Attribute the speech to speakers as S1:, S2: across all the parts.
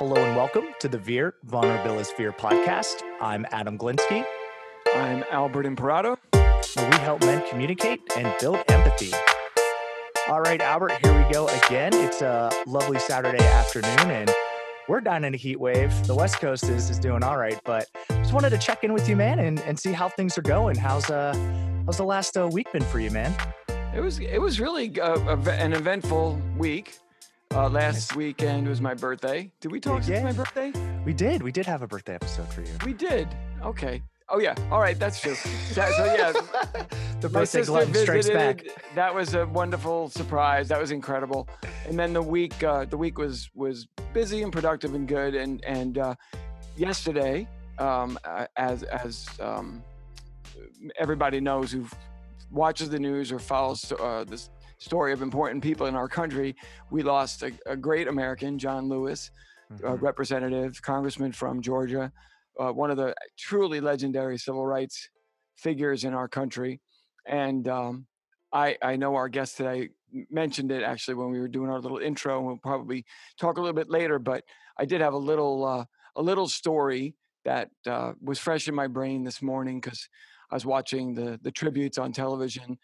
S1: Hello and welcome to the Veer Vulnerabilis Veer podcast. I'm Adam Glinsky.
S2: I'm Albert Imperato.
S1: Where we help men communicate and build empathy. All right, Albert, here we go again. It's a lovely Saturday afternoon and we're down in a heat wave. The West Coast is, is doing all right, but just wanted to check in with you, man, and, and see how things are going. How's uh how's the last uh, week been for you, man?
S2: It was it was really uh, an eventful week. Uh, last weekend was my birthday. Did we talk yeah. since my birthday?
S1: We did. We did have a birthday episode for you.
S2: We did. Okay. Oh yeah. All right. That's true. That, so yeah,
S1: the birthday glutton strikes back.
S2: That was a wonderful surprise. That was incredible. And then the week, uh, the week was was busy and productive and good. And and uh, yesterday, um, as as um, everybody knows who watches the news or follows uh, this story of important people in our country, we lost a, a great American, John Lewis, mm-hmm. representative, congressman from Georgia, uh, one of the truly legendary civil rights figures in our country. And um, I, I know our guest today mentioned it actually when we were doing our little intro, and we'll probably talk a little bit later. But I did have a little uh, a little story that uh, was fresh in my brain this morning because I was watching the the tributes on television,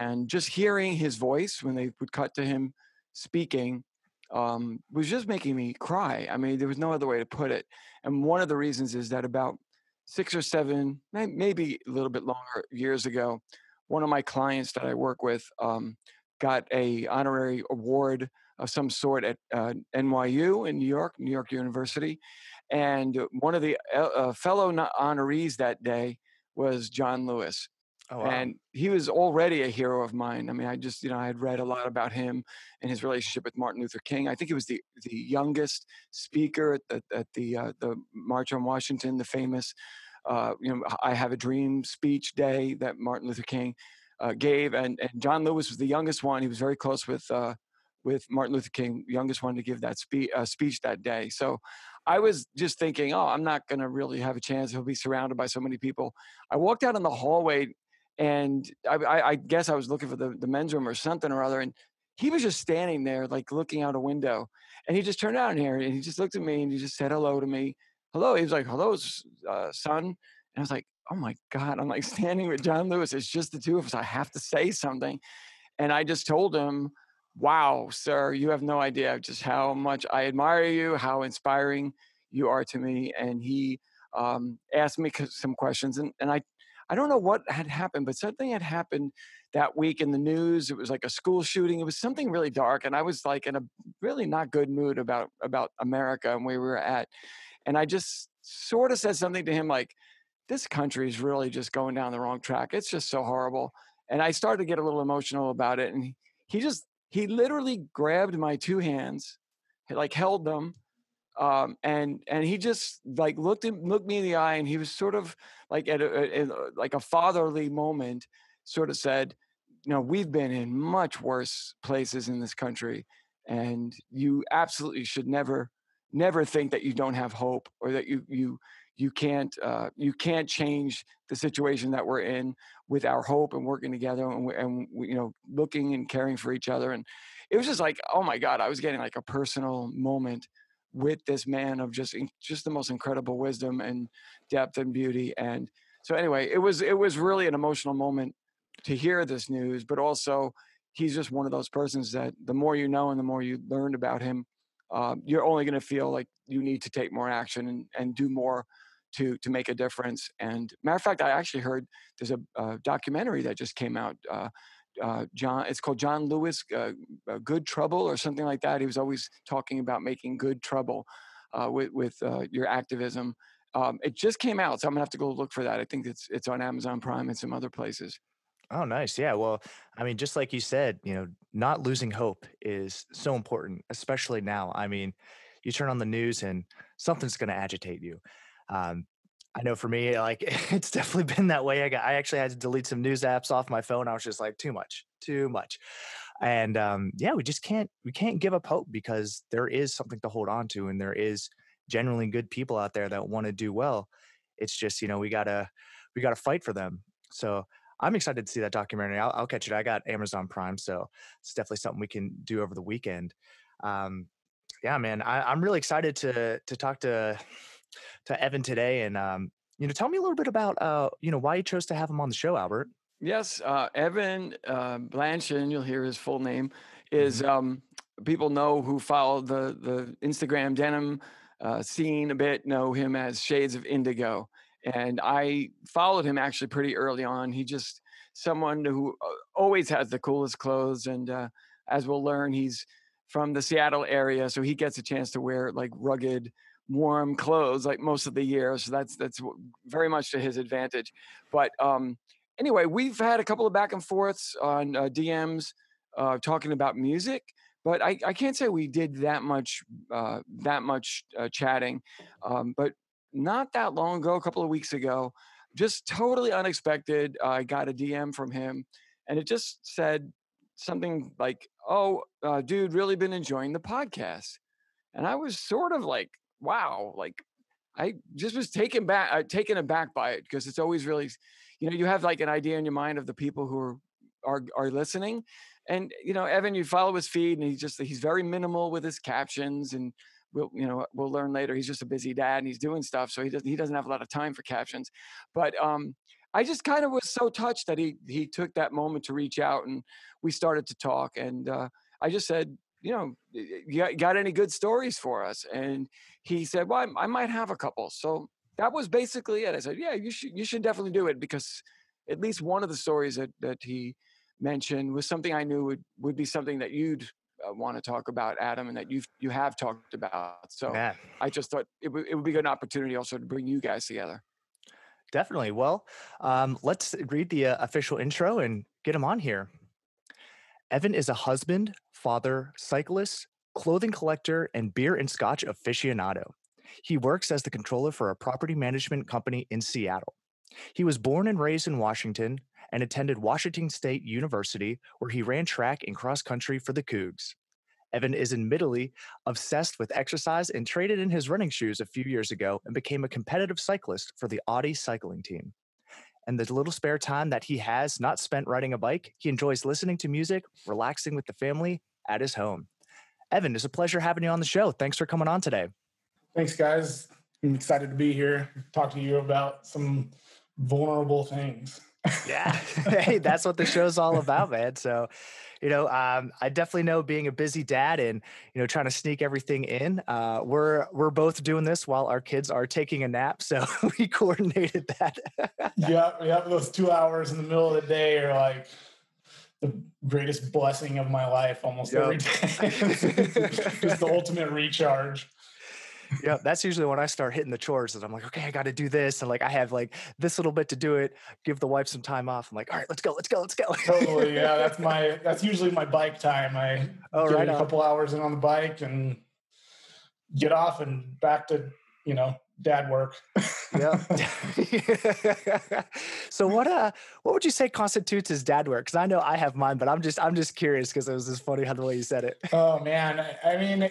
S2: and just hearing his voice when they would cut to him speaking um, was just making me cry. I mean, there was no other way to put it. And one of the reasons is that about six or seven, maybe a little bit longer years ago, one of my clients that I work with um, got a honorary award of some sort at uh, NYU in New York, New York University, and one of the uh, uh fellow honorees that day was John Lewis. Oh, wow. And he was already a hero of mine. I mean, I just, you know, I had read a lot about him and his relationship with Martin Luther King. I think he was the the youngest speaker at the at the uh, the March on Washington, the famous, uh, you know, I Have a Dream speech day that Martin Luther King uh, gave, and and John Lewis was the youngest one. He was very close with uh, with Martin Luther King, youngest one to give that spe- uh, speech that day. So I was just thinking, oh, I'm not going to really have a chance. He'll be surrounded by so many people. I walked out in the hallway and I, I, I, guess I was looking for the, the men's room or something or other, and he was just standing there, like looking out a window, and he just turned out here and he just looked at me and he just said hello to me. Hello, he was like, "Hello, uh, son," and I was like, "Oh my god!" I'm like standing with John Lewis. It's just the two of us. I have to say something, and I just told him, "Wow, sir, you have no idea just how much I admire you, how inspiring you are to me." And he um, asked me some questions, and, and I I don't know what had happened, but something had happened that week in the news. It was like a school shooting. It was something really dark, and I was like in a really not good mood about about America and where we were at. And I just sort of said something to him like, "This country is really just going down the wrong track. It's just so horrible." And I started to get a little emotional about it, and he, just he literally grabbed my two hands, like held them, um, and and he just like looked at, looked me in the eye, and he was sort of like at a, a, like a fatherly moment, sort of said, "You know, we've been in much worse places in this country, and you absolutely should never never think that you don't have hope or that you you you can't uh, you can't change the situation that we're in with our hope and working together and, and you know looking and caring for each other. And it was just like oh my god i was getting like a personal moment with this man of just just the most incredible wisdom and depth and beauty and so anyway it was it was really an emotional moment to hear this news but also he's just one of those persons that the more you know and the more you learn about him um, you're only going to feel like you need to take more action and, and do more to to make a difference and matter of fact i actually heard there's a, a documentary that just came out uh, uh, John. It's called John Lewis uh, uh, Good Trouble or something like that. He was always talking about making good trouble uh, with with your activism. Um, it just came out, so I'm gonna have to go look for that. I think it's it's on Amazon Prime and some other places.
S1: Oh, nice. Yeah. Well, I mean, just like you said, you know, not losing hope is so important, especially now. I mean, you turn on the news and something's going to agitate you. Um, I know for me, like it's definitely been that way. I got, I actually had to delete some news apps off my phone. I was just like, too much, too much. And um, yeah, we just can't, we can't give up hope because there is something to hold on to, and there is genuinely good people out there that want to do well. It's just, you know, we gotta, we gotta fight for them. So I'm excited to see that documentary. I'll, I'll catch it. I got Amazon Prime, so it's definitely something we can do over the weekend. Um, Yeah, man. I, I'm really excited to to talk to to Evan today, and um, you know, tell me a little bit about uh, you know, why you chose to have him on the show, Albert.
S2: Yes, uh, Evan uh, Blanchin, you'll hear his full name, is
S1: hmm
S2: um, people know who follow the the Instagram denim uh, scene a bit know him as Shades of Indigo, and I followed him actually pretty early on. He just someone who uh, always has the coolest clothes, and uh, as we'll learn, he's from the Seattle area, so he gets a chance to wear like rugged, warm clothes like most of the year. So that's that's very much to his advantage. But um, anyway, we've had a couple of back and forths on uh, DMs uh, talking about music, but I, I can't say we did that much uh, that much uh, chatting. Um, but not that long ago, a couple of weeks ago, just totally unexpected, I got a DM from him, and it just said something like, "Oh, uh, dude, really been enjoying the podcast," and I was sort of like, "Wow!" Like I just was taken back, uh, taken aback by it because it's always really, you know, you have like an idea in your mind of the people who are are are listening, and you know, Evan, you follow his feed, and he's just he's very minimal with his captions, and we'll you know we'll learn later he's just a busy dad and he's doing stuff, so he doesn't he doesn't have a lot of time for captions, but um. I just kind of was so touched that he he took that moment to reach out and we started to talk and uh, I just said, you know, you got, any good stories for us? And he said, well, I, I might have a couple. So that was basically it. I said, yeah, you should, you should definitely do it because at least one of the stories that, that he mentioned was something I knew would, would be something that you'd uh, want to talk about, Adam, and that you've, you have talked about. So
S1: Yeah,
S2: I just thought it would, it would be an opportunity also to bring you guys together.
S1: definitely. Well, um, let's read the uh, official intro and get him on here. Evan is a husband, father, cyclist, clothing collector, and beer and scotch aficionado. He works as the controller for a property management company in Seattle. He was born and raised in Washington and attended Washington State University, where he ran track and cross country for the Cougs. Evan is admittedly obsessed with exercise and traded in his running shoes a few years ago and became a competitive cyclist for the Audi cycling team. And the little spare time that he has not spent riding a bike, he enjoys listening to music, relaxing with the family at his home. Evan, it's a pleasure having you on the show. Thanks for coming on today.
S3: Thanks, guys. I'm excited to be here, talk to you about some vulnerable things.
S1: Yeah. hey, that's what the show's all about, man. So, you know, um, I definitely know being a busy dad and you know trying to sneak everything in. Uh, we're we're both doing this while our kids are taking a nap, so we coordinated that.
S3: yeah, yeah, those two hours in the middle of the day are like the greatest blessing of my life almost every
S1: Yep.
S3: day. Just the ultimate recharge.
S1: Yeah, that's usually when I start hitting the chores. And I'm like, okay, I got to do this, and like I have like this little bit to do it. Give the wife some time off. I'm like, all right, let's go, let's go, let's go.
S3: Totally. Yeah, that's my that's usually my bike time. I
S1: oh,
S3: get
S1: right
S3: a
S1: on.
S3: couple hours in on the bike and get off and back to, you know, dad work.
S1: Yeah. so what uh what would you say constitutes as dad work? Because I know I have mine, but I'm just I'm just curious because it was just funny how the way you said it.
S3: Oh man, I I mean,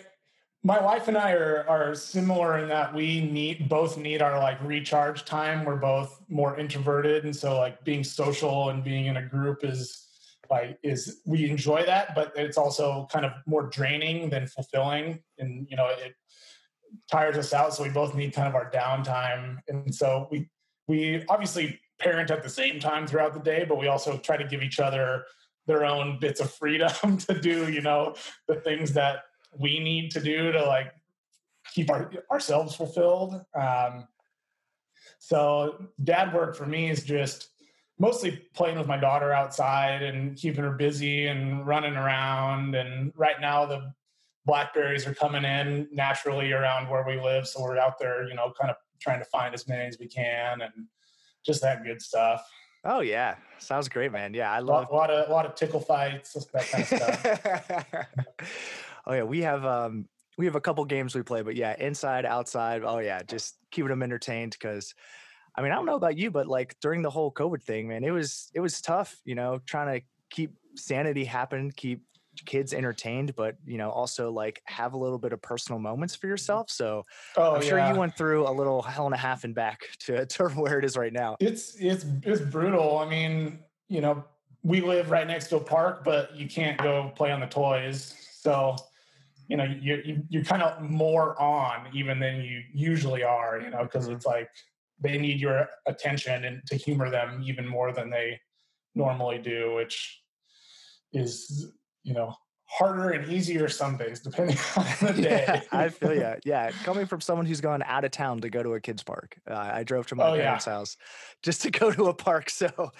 S3: my wife and I are are similar in that we need both need our like recharge time. We're both more introverted, and so like being social and being in a group is like is we enjoy that, but it's also kind of more draining than fulfilling, and you know it tires us out. So we both need kind of our downtime, and so we we obviously parent at the same time throughout the day, but we also try to give each other their own bits of freedom to do, you know, the things that we need to do to like keep our, ourselves fulfilled. Um, so dad work for me is just mostly playing with my daughter outside and keeping her busy and running around. And right now the blackberries are coming in naturally around where we live. So we're out there, you know, kind of trying to find as many as we can and just that good stuff.
S1: Oh yeah, sounds great, man. Yeah, I love.
S3: lot, lot of, lot of tickle fights, that kind of stuff.
S1: oh yeah, we have um we have a couple games we play, but yeah, inside, outside. Oh yeah, just keeping them entertained because. I mean, I don't know about you, but like during the whole COVID thing, man, it was it was tough, you know, trying to keep sanity happen, keep kids entertained, but you know, also like have a little bit of personal moments for yourself. So
S3: Oh
S1: I'm sure
S3: yeah.
S1: you went through a little hell and a half and back to, to where it is right now.
S3: It's it's it's brutal. I mean, you know, we live right next to a park, but you can't go play on the toys. So you know you, you you're kind of more on even than you usually are you know because it's like they need your attention and to humor them even more than they normally do which is you know harder and easier some days depending on the day
S1: Yeah, I feel yeah, yeah. Coming from someone who's gone out of town to go to a kids park, uh, I drove to my
S3: Oh, yeah.
S1: parents' house just to go to a park. So,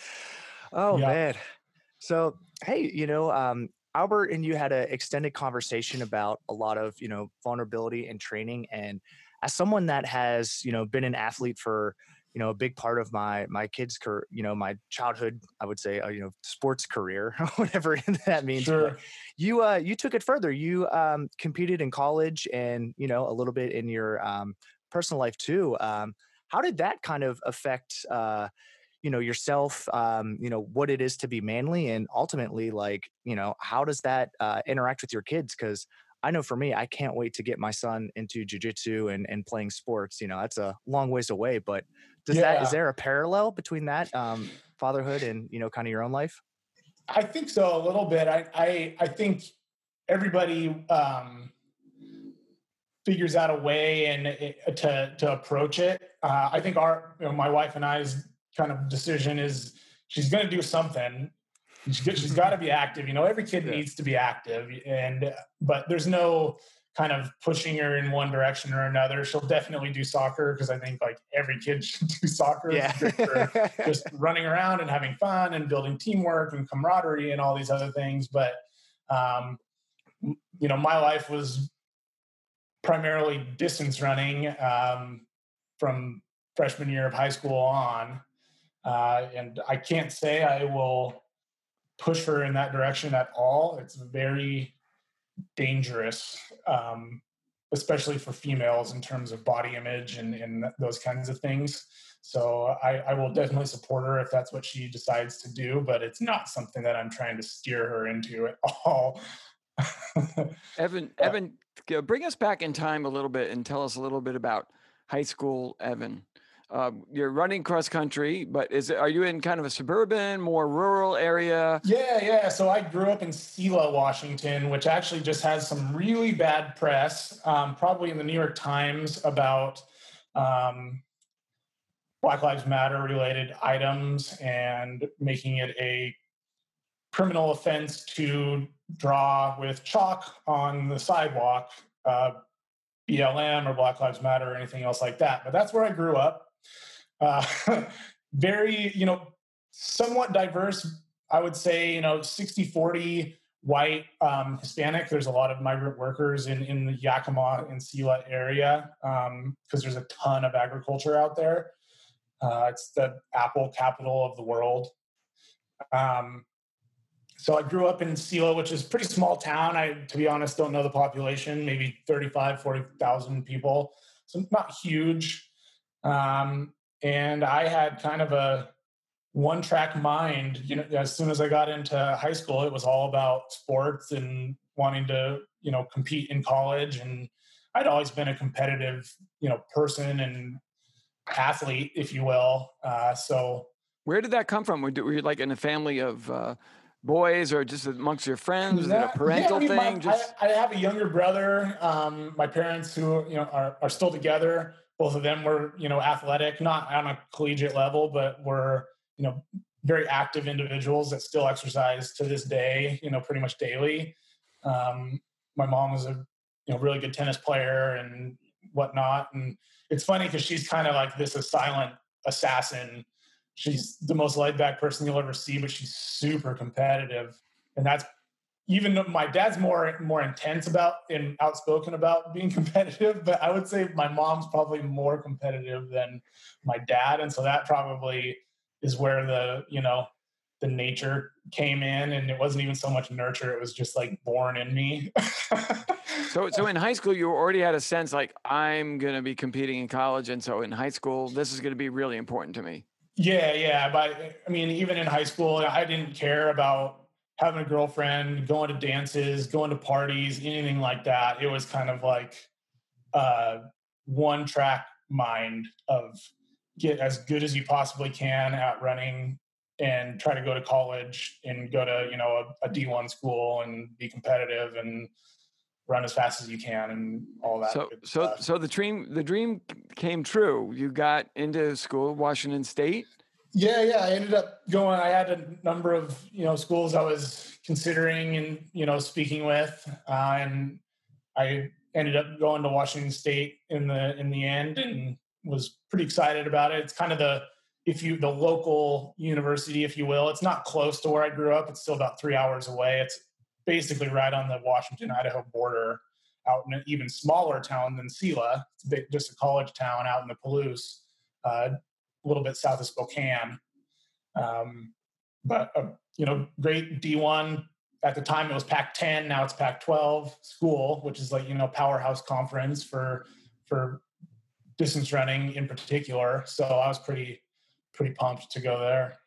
S1: oh
S3: Yeah.
S1: man. So hey, you know, um, Albert and you had an extended conversation about a lot of you know vulnerability and training, and as someone that has you know been an athlete for you know a big part of my my kids career you know my childhood i would say uh, you know sports career whatever that means
S3: sure.
S1: you uh you took it further. You um competed in college and you know a little bit in your um personal life too. Um how did that kind of affect uh you know yourself um you know what it is to be manly and ultimately like you know how does that uh interact with your kids because i know for me i can't wait to get my son into jujitsu and and playing sports you know that's a long ways away but does that is there a parallel between that um fatherhood and you know kind of your own life
S3: I think so a little bit. I I, I think everybody um, figures out a way and it, to to approach it. Uh, I think our you know, my wife and I's kind of decision is she's going to do something. She's, she's got to be active. You know, every kid
S1: Yeah.
S3: needs to be active, and but there's no kind of pushing her in one direction or another. She'll definitely do soccer because I think like every kid should do soccer. It's good for
S1: yeah
S3: just running around and having fun and building teamwork and camaraderie and all these other things. But um, you know, my life was primarily distance running um, from freshman year of high school on, uh, and I can't say I will push her in that direction at all. It's very dangerous. Um, especially for females in terms of body image and, and those kinds of things. So I, I will definitely support her if that's what she decides to do, but it's not something that I'm trying to steer her into at all.
S2: Evan, Evan, bring us back in time a little bit and tell us a little bit about high school Evan. Um, you're running cross country, but is it, are you in kind of a suburban, more rural area?
S3: yeah, yeah. So I grew up in Selah, Washington, which actually just has some really bad press, um, probably in the New York Times about um, Black Lives Matter related items and making it a criminal offense to draw with chalk on the sidewalk, uh, BLM or Black Lives Matter or anything else like that. But that's where I grew up. Uh, very, you know, somewhat diverse. I would say, you know, 60 40 white, um, Hispanic. There's a lot of migrant workers in, in the Yakima and Selah area because there's a ton of agriculture out there. Uh, it's the apple capital of the world. Um, so I grew up in Selah, which is a pretty small town. I, to be honest, don't know the population, maybe 35, 40,000 people. So not huge. Um, and I had kind of a one track mind. You know, as soon as I got into high school, it was all about sports and wanting to, you know, compete in college. And I'd always been a competitive, you know, person and athlete, if you will. Uh, so
S2: Where did that come from? Were, you like in a family of uh, boys or just amongst your friends? Was it a
S3: That- yeah, I
S2: parental
S3: mean, my-
S2: thing? Just
S3: I, I have a younger brother. Um, my parents, who you know, are, are still together. Both of them were, you know, athletic, not on a collegiate level, but were, you know, very active individuals that still exercise to this day. You know, pretty much daily. Um, my mom was a, you know, really good tennis player and whatnot. And it's funny because she's kind of like this a silent assassin. She's the most laid back person you'll ever see, but she's super competitive. And that's even though my dad's more more intense about and outspoken about being competitive, but I would say my mom's probably more competitive than my dad. And so that probably is where the, you know, the nature came in and it wasn't even so much nurture, it was just like born in me.
S2: so so in high school you already had a sense like I'm gonna be competing in college, and so in high school this is gonna be really important to me.
S3: Yeah, yeah. But I mean, even in high school, I didn't care about having a girlfriend, going to dances, going to parties, anything like that. It was kind of like uh, one track mind of get as good as you possibly can at running and try to go to college and go to, you know, a a D1 school and be competitive and run as fast as you can and all that.
S2: So so so the dream the dream came true. You got into school, Washington State.
S3: Yeah, yeah. I ended up going. I had a number of you know schools I was considering and you know speaking with, uh, and I ended up going to Washington State in the in the end, and was pretty excited about it. It's kind of the if you the local university, if you will. It's not close to where I grew up. It's still about three hours away. It's basically right on the Washington Idaho border, out in an even smaller town than Selah. It's a just a college town out in the Palouse. Uh, a little bit south of Spokane. Um, but uh, you know, great D1 at the time it was Pac-10. Now it's Pac-12 school, which is like you know powerhouse conference for for distance running in particular. So I was pretty pretty pumped to go there.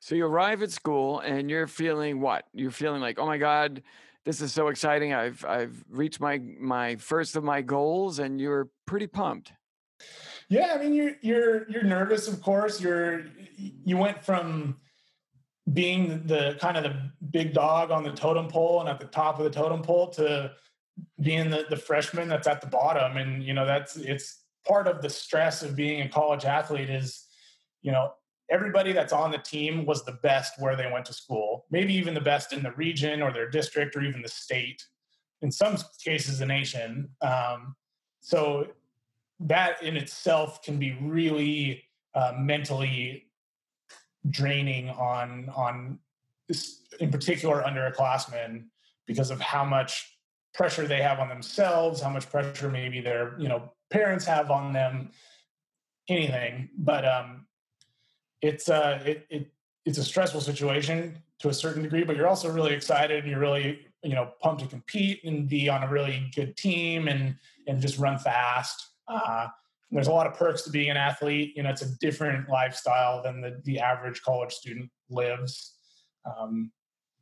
S2: So you arrive at school and you're feeling what? You're feeling like, oh my God, this is so exciting. I've I've reached my my first of my goals, and you're pretty pumped.
S3: Yeah, I mean you're you're you're nervous, of course. You're you went from being the kind of the big dog on the totem pole and at the top of the totem pole to being the, the freshman that's at the bottom. And you know, that's it's part of the stress of being a college athlete is, you know, everybody that's on the team was the best where they went to school, maybe even the best in the region or their district or even the state, in some cases, the nation. Um, so that in itself can be really uh, mentally draining on on in particular underclassmen because of how much pressure they have on themselves, how much pressure maybe their you know parents have on them, anything. But um, it's uh, it, it it's a stressful situation to a certain degree, but you're also really excited and you're really you know pumped to compete and be on a really good team and and just run fast uh, there's a lot of perks to being an athlete. You know, it's a different lifestyle than the, the average college student lives. Um,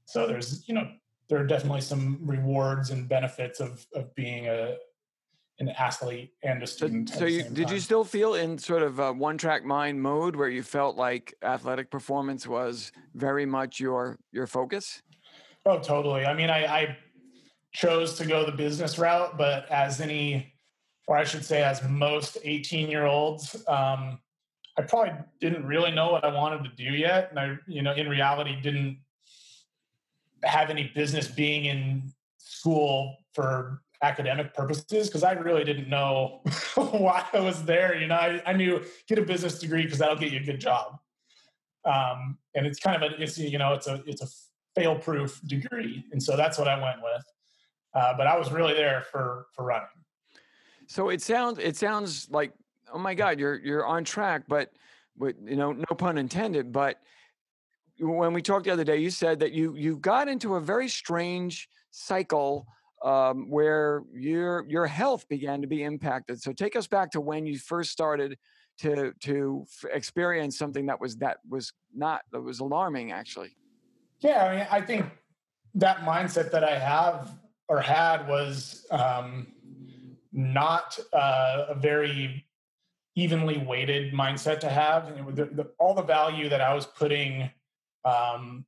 S3: so there's, you know, there are definitely some rewards and benefits of, of being a, an athlete and a student.
S2: So, so you, did time. you still feel in sort of a one track mind mode where you felt like athletic performance was very much your, your focus?
S3: Oh, totally. I mean, I, I chose to go the business route, but as any or I should say, as most 18 year olds, um, I probably didn't really know what I wanted to do yet. And I, you know, in reality, didn't have any business being in school for academic purposes because I really didn't know why I was there. You know, I, I knew get a business degree because that'll get you a good job. Um, and it's kind of a, it's, you know, it's a, it's a fail proof degree. And so that's what I went with. Uh, but I was really there for, for running.
S2: So it sounds it sounds like oh my god you're you're on track, but but you know no pun intended. But when we talked the other day, you said that you you got into a very strange cycle um, where your your health began to be impacted. So take us back to when you first started to to experience something that was that was not that was alarming actually.
S3: Yeah, I mean, I think that mindset that I have or had was um, not uh, a very evenly weighted mindset to have. The, the, all the value that I was putting um,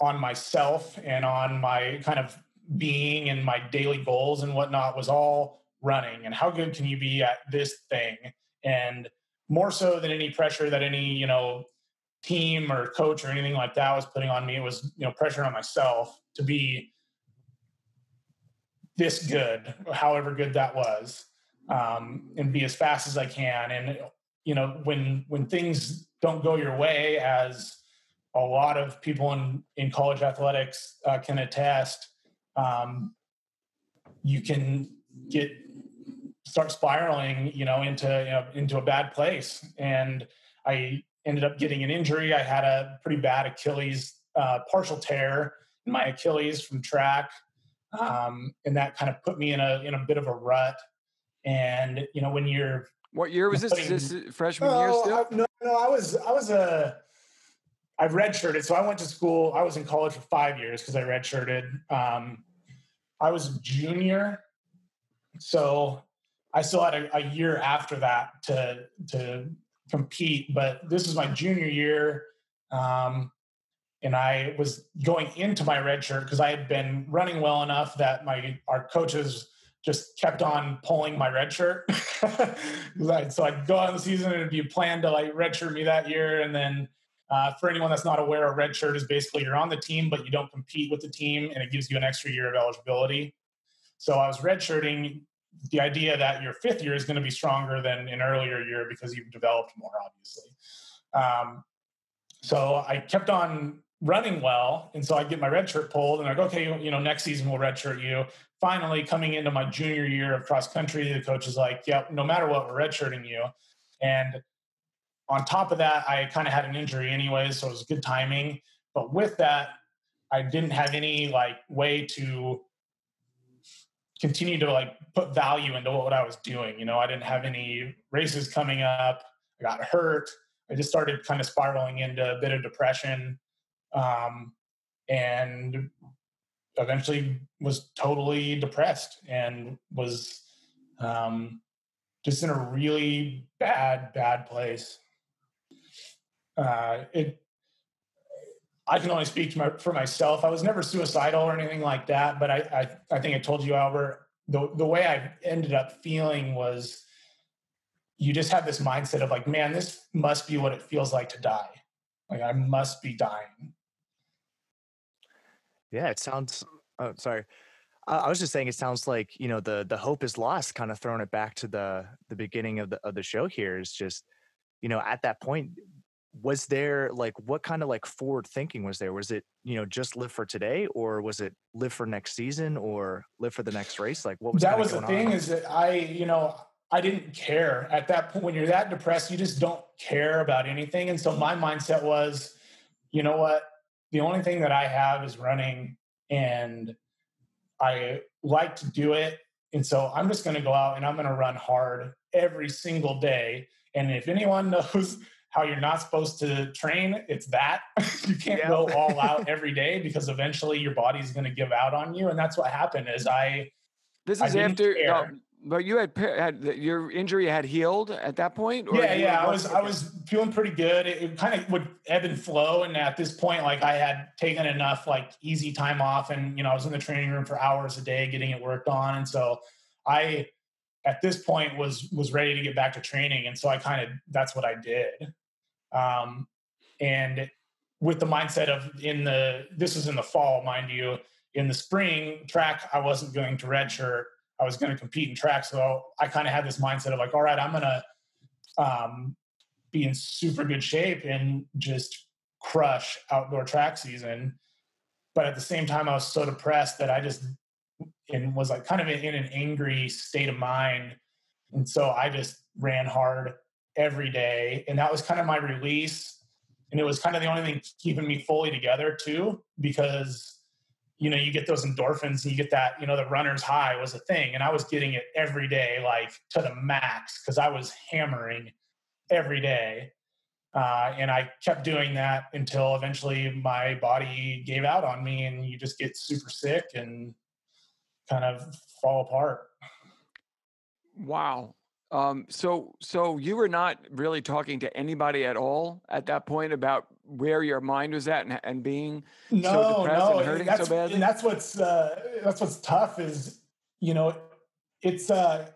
S3: on myself and on my kind of being and my daily goals and whatnot was all running. And how good can you be at this thing? And more so than any pressure that any you know team or coach or anything like that was putting on me, it was you know pressure on myself to be this good, however good that was, um, and be as fast as I can. And you know, when when things don't go your way, as a lot of people in in college athletics uh, can attest, um, you can get start spiraling, you know, into you know, into a bad place. And I ended up getting an injury. I had a pretty bad Achilles uh, partial tear in my Achilles from track um, and that kind of put me in a in a bit of a rut. And you know, when you're
S2: what year was this? Putting, this freshman year still?
S3: I, no, no, I was I was a I redshirted, so I went to school. I was in college for five years because I redshirted. Um, I was a junior, so I still had a, a year after that to to compete. But this is my junior year. Um, and I was going into my red shirt because I had been running well enough that my our coaches just kept on pulling my red shirt. so I'd go on the season and it'd be planned to like red shirt me that year. And then uh, for anyone that's not aware, a red shirt is basically you're on the team, but you don't compete with the team and it gives you an extra year of eligibility. So I was redshirting the idea that your fifth year is going to be stronger than an earlier year because you've developed more, obviously. Um, so I kept on running well, and so I get my red shirt pulled, and I go, okay, you know, next season we'll redshirt you. Finally, coming into my junior year of cross country, the coach is like, "Yep, yeah, no matter what, we're redshirting you." And on top of that, I kind of had an injury anyway, so it was good timing. But with that, I didn't have any like way to continue to like put value into what I was doing. You know, I didn't have any races coming up. I got hurt. I just started kind of spiraling into a bit of depression, um, and eventually was totally depressed and was um, just in a really bad, bad place. Uh, it I can only speak my, for myself. I was never suicidal or anything like that, but I, I, I think I told you, Albert, the, the way I ended up feeling was you just have this mindset of like, man, this must be what it feels like to die. Like I must be dying.
S1: Yeah, it sounds. Oh, sorry. I was just saying, it sounds like you know the the hope is lost. Kind of throwing it back to the the beginning of the of the show here is just, you know, at that point, was there like what kind of like forward thinking was there was it you know just live for today or was it live for next season or live for the next race like what was
S3: that was the thing on? is that i you know i didn't care at that point when you're that depressed you just don't care about anything and so my mindset was you know what the only thing that i have is running and i like to do it and so i'm just going to go out and i'm going to run hard every single day and if anyone knows how you're not supposed to train. It's that you can't yeah. go all out every day because eventually your body's going to give out on you, and that's what happened. Is I
S2: this is after. No, but you had, had your injury had healed at that point.
S3: yeah, yeah. I was okay. I was feeling pretty good. It, it, kind of would ebb and flow, and at this point, like I had taken enough like easy time off, and you know I was in the training room for hours a day getting it worked on, and so I at this point was was ready to get back to training, and so I kind of that's what I did. Um, and with the mindset of in the this was in the fall, mind you, in the spring track, I wasn't going to redshirt. I was going to compete in track, so I kind of had this mindset of like, all right, I'm going to um, be in super good shape and just crush outdoor track season. But at the same time, I was so depressed that I just and was like kind of in an angry state of mind, and so I just ran hard every day. And that was kind of my release. And it was kind of the only thing keeping me fully together too, because you know, you get those endorphins and you get that, you know, the runner's high was a thing. And I was getting it every day, like to the max, because I was hammering every day. Uh, and I kept doing that until eventually my body gave out on me and you just get super sick and kind of fall apart.
S2: Wow. Um, so, so you were not really talking to anybody at all at that point about where your mind was at and, and being no, so depressed no, and hurting
S3: that's,
S2: so badly.
S3: And that's what's uh, that's what's tough is you know it's uh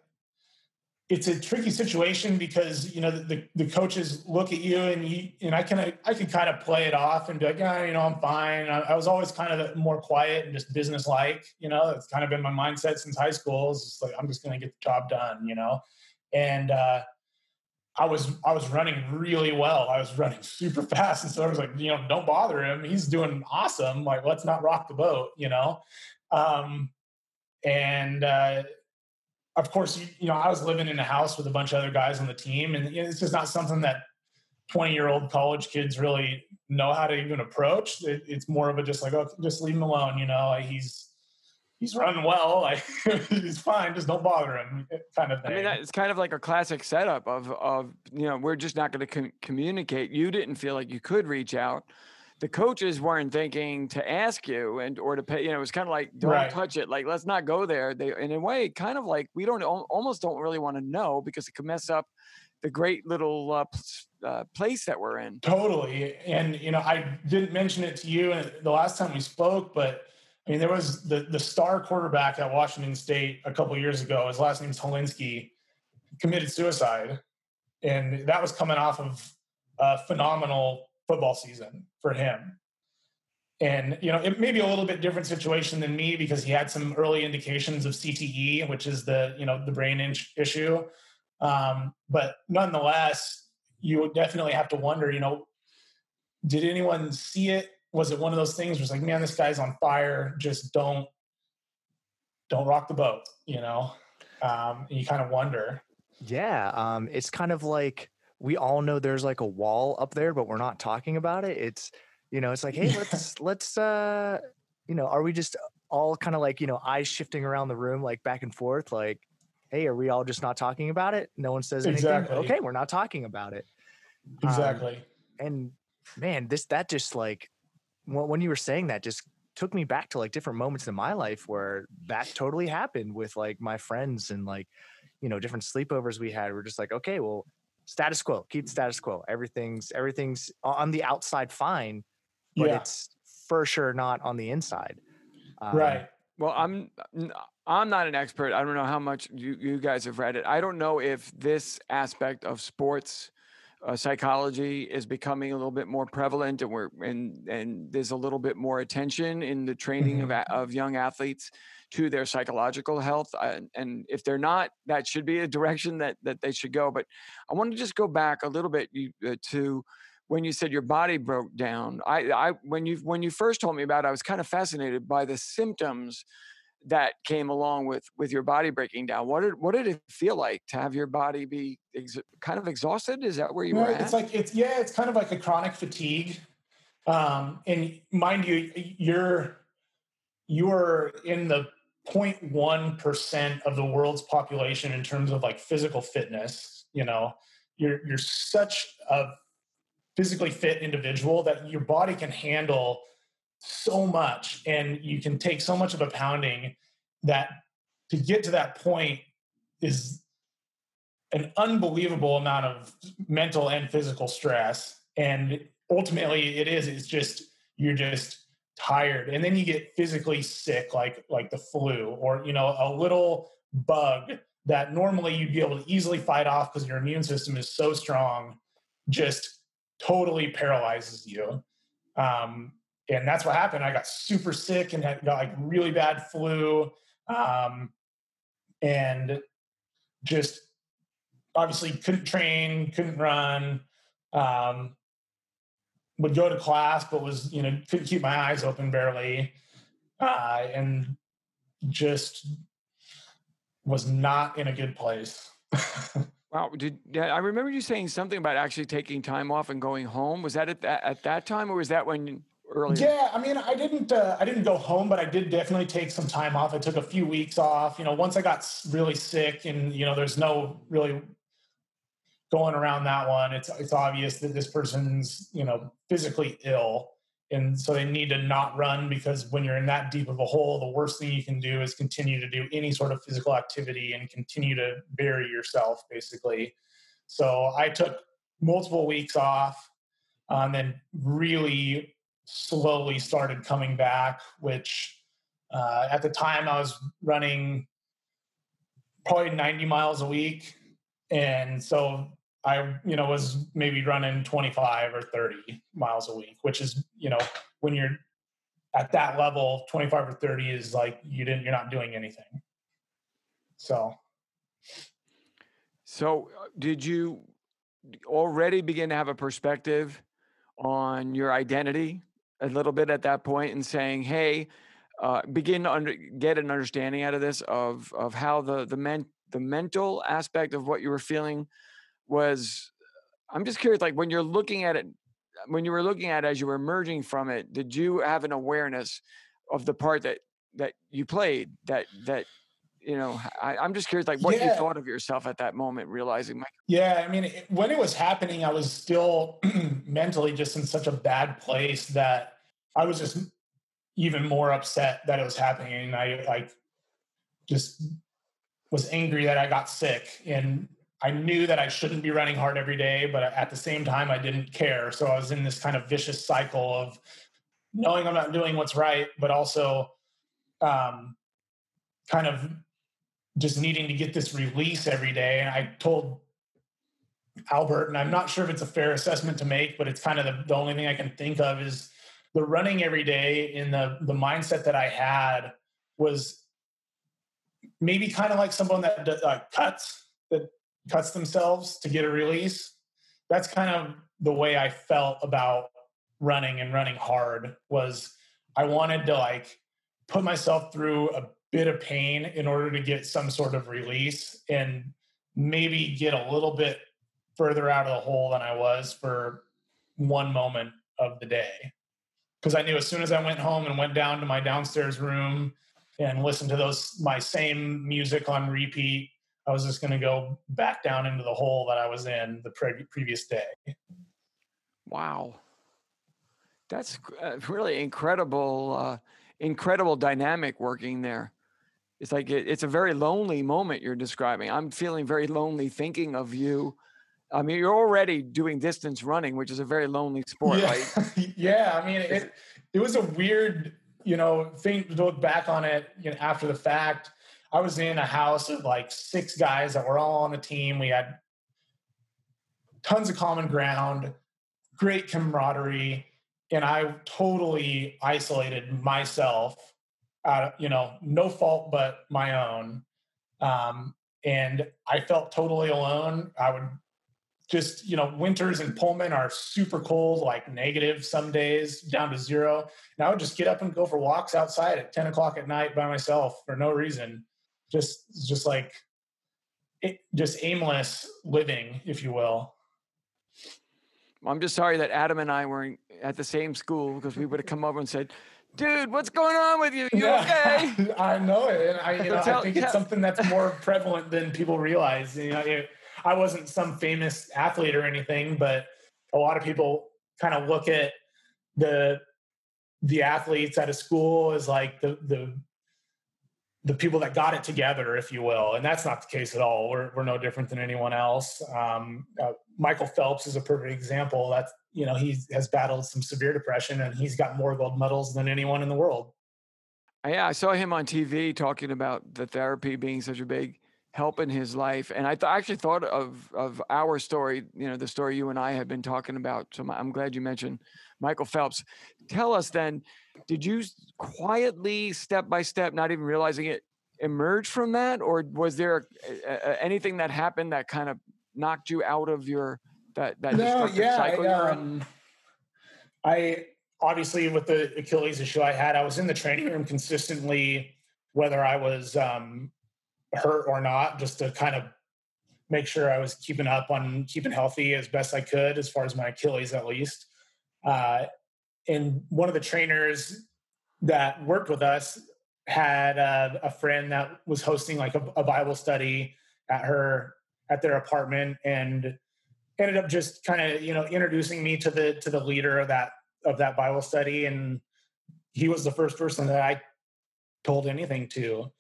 S3: it's a tricky situation because you know the, the coaches look at you and you and I can I can kind of play it off and be like, yeah, you know, I'm fine. I, I was always kind of more quiet and just business like, you know. It's kind of been my mindset since high school. It's just like I'm just going to get the job done, you know and uh, I was I was running really well. I was running super fast, and so I was like, you know, don't bother him. He's doing awesome. Like, let's not rock the boat, you know. Um, and uh, of course, you, you, know, I was living in a house with a bunch of other guys on the team, and you know, it's just not something that twenty year old college kids really know how to even approach. It, it's more of a just like, oh, just leave him alone. You know, he's he's running well. Like he's fine. Just don't bother him, kind of thing.
S2: I mean, it's kind of like a classic setup of of you know we're just not going to com- communicate. You didn't feel like you could reach out. The coaches weren't thinking to ask you and or to pay. You know, it was kind of like don't right. touch it. Like let's not go there. They in a way kind of like we don't almost don't really want to know because it could mess up the great little uh, uh, place that we're in.
S3: Totally. And, you know, I didn't mention it to you the last time we spoke, but I mean, there was the, the star quarterback at Washington State a couple years ago. His last name is Hilinski, committed suicide. And that was coming off of a phenomenal football season for him. And, you know, it may be a little bit different situation than me because he had some early indications of CTE, which is the, you know, the brain issue. Um, but nonetheless, you would definitely have to wonder, you know, did anyone see it? Was it one of those things where it's like, man, this guy's on fire. Just don't, don't rock the boat, you know? Um, and you kind of wonder.
S1: Yeah. Um, it's kind of like we all know there's like a wall up there, but we're not talking about it. It's, you know, it's like, hey, let's, let's, uh, you know, are we just all kind of like, you know, eyes shifting around the room, like back and forth, like, hey, are we all just not talking about it? No one says anything. Exactly. Okay, we're not talking about it.
S3: Um, exactly.
S1: Um, and man, this that just like when you were saying that just took me back to like different moments in my life where that totally happened with like my friends and like you know different sleepovers we had. We're just like, okay, well, status quo, keep the status quo. Everything's everything's on the outside fine, but yeah. it's for sure not on the inside.
S3: Um, right.
S2: Well, I'm I'm not an expert. I don't know how much you, you guys have read it. I don't know if this aspect of sports uh, psychology is becoming a little bit more prevalent and we're and and there's a little bit more attention in the training mm-hmm. of, of young athletes to their psychological health uh, and if they're not that should be a direction that that they should go but i want to just go back a little bit you, uh, to when you said your body broke down i i when you when you first told me about it i was kind of fascinated by the symptoms that came along with with your body breaking down. What did what did it feel like to have your body be ex- kind of exhausted? Is that where you were?
S3: It's like it's yeah, it's kind of like a chronic fatigue. Um, and mind you, you're you're in the 0.1 percent of the world's population in terms of like physical fitness. You know, you're you're such a physically fit individual that your body can handle so much and you can take so much of a pounding that to get to that point is an unbelievable amount of mental and physical stress and ultimately it is it's just you're just tired. And then you get physically sick like like the flu or you know a little bug that normally you'd be able to easily fight off because your immune system is so strong just totally paralyzes you. Um, and that's what happened. I got super sick and had got like really bad flu, um, and just obviously couldn't train, couldn't run. Um, would go to class, but was you know couldn't keep my eyes open barely, uh, and just was not in a good place.
S2: Wow, did I remember you saying something about actually taking time off and going home? Was that at that at that time, or was that when earlier?
S3: Yeah, I mean, I didn't uh, I didn't go home, but I did definitely take some time off. I took a few weeks off. You know, once I got really sick, and you know, there's no really going around that one. It's it's obvious that this person's you know physically ill, and so they need to not run because when you're in that deep of a hole, the worst thing you can do is continue to do any sort of physical activity and continue to bury yourself, basically. So I took multiple weeks off, and then really slowly started coming back, which uh, at the time I was running probably 90 miles a week. And so I, you know, was maybe running 25 or 30 miles a week, which is, you know, when you're at that level, 25 or 30 is like you didn't, you're not doing anything. So,
S2: so uh, did you already begin to have a perspective on your identity a little bit at that point and saying, "Hey, uh, begin to under, get an understanding out of this of of how the the men the mental aspect of what you were feeling was." I'm just curious, like when you're looking at it, when you were looking at it as you were emerging from it, did you have an awareness of the part that that you played that that you know I, am just curious like what yeah. you thought of yourself at that moment realizing my
S3: yeah i mean it, when it was happening i was still mentally just in such a bad place that i was just even more upset that it was happening and i like just was angry that i got sick and I knew that I shouldn't be running hard every day, but at the same time, I didn't care. So I was in this kind of vicious cycle of knowing I'm not doing what's right, but also um, kind of just needing to get this release every day. And I told Albert, and I'm not sure if it's a fair assessment to make, but it's kind of the, the only thing I can think of is the running every day in the the mindset that I had was maybe kind of like someone that uh, cuts that cuts themselves to get a release. That's kind of the way I felt about running and running hard was I wanted to like put myself through a bit of pain in order to get some sort of release and maybe get a little bit further out of the hole than I was for one moment of the day. Because I knew as soon as I went home and went down to my downstairs room and listened to those my same music on repeat, I was just going to go back down into the hole that I was in the pre- previous day.
S2: Wow, that's uh, really incredible, uh, incredible dynamic working there. It's like it, it's a very lonely moment you're describing. I'm feeling very lonely thinking of you I mean, you're already doing distance running, which is a very lonely sport,
S3: yeah.
S2: right?
S3: yeah, I mean, it it was a weird, you know, thing to look back on it you know, after the fact. I was in a house of like six guys that were all on a team. We had tons of common ground, great camaraderie, and I totally isolated myself. Out of, you know, no fault but my own. Um, and I felt totally alone. I would just you know winters in pullman are super cold like negative some days down to zero. And i would just get up and go for walks outside at 10 o'clock at night by myself for no reason. Just just like it, just aimless living if you will.
S2: I'm just sorry that adam and i weren't at the same school because we would have come over and said dude what's going on with you? You yeah,
S3: okay? I know it and i, you know, I think it's something that's more prevalent than people realize you know it, I wasn't some famous athlete or anything, but a lot of people kind of look at the the athletes at a school as like the the the people that got it together, if you will, and that's not the case at all. We're we're no different than anyone else. Um, uh, Michael Phelps is a perfect example. That's you know he has battled some severe depression and he's got more gold medals than anyone in the world.
S2: Yeah, I saw him on TV talking about the therapy being such a big help in his life. And I th- actually thought of of our story, you know, the story you and I have been talking about. So I'm glad you mentioned Michael Phelps. Tell us then, did you quietly, step by step, not even realizing it, emerge from that, or was there anything that happened that kind of knocked you out of your that that no, destructive yeah, cycle I, um,
S3: I obviously with the Achilles issue I had, I was in the training room consistently, whether I was um, hurt or not, just to kind of make sure I was keeping up on keeping healthy as best I could, as far as my Achilles at least. Uh, and one of the trainers that worked with us had uh, a friend that was hosting like a, a Bible study at her at their apartment, and ended up just kind of you know introducing me to the to the leader of that of that Bible study, and he was the first person that I told anything to.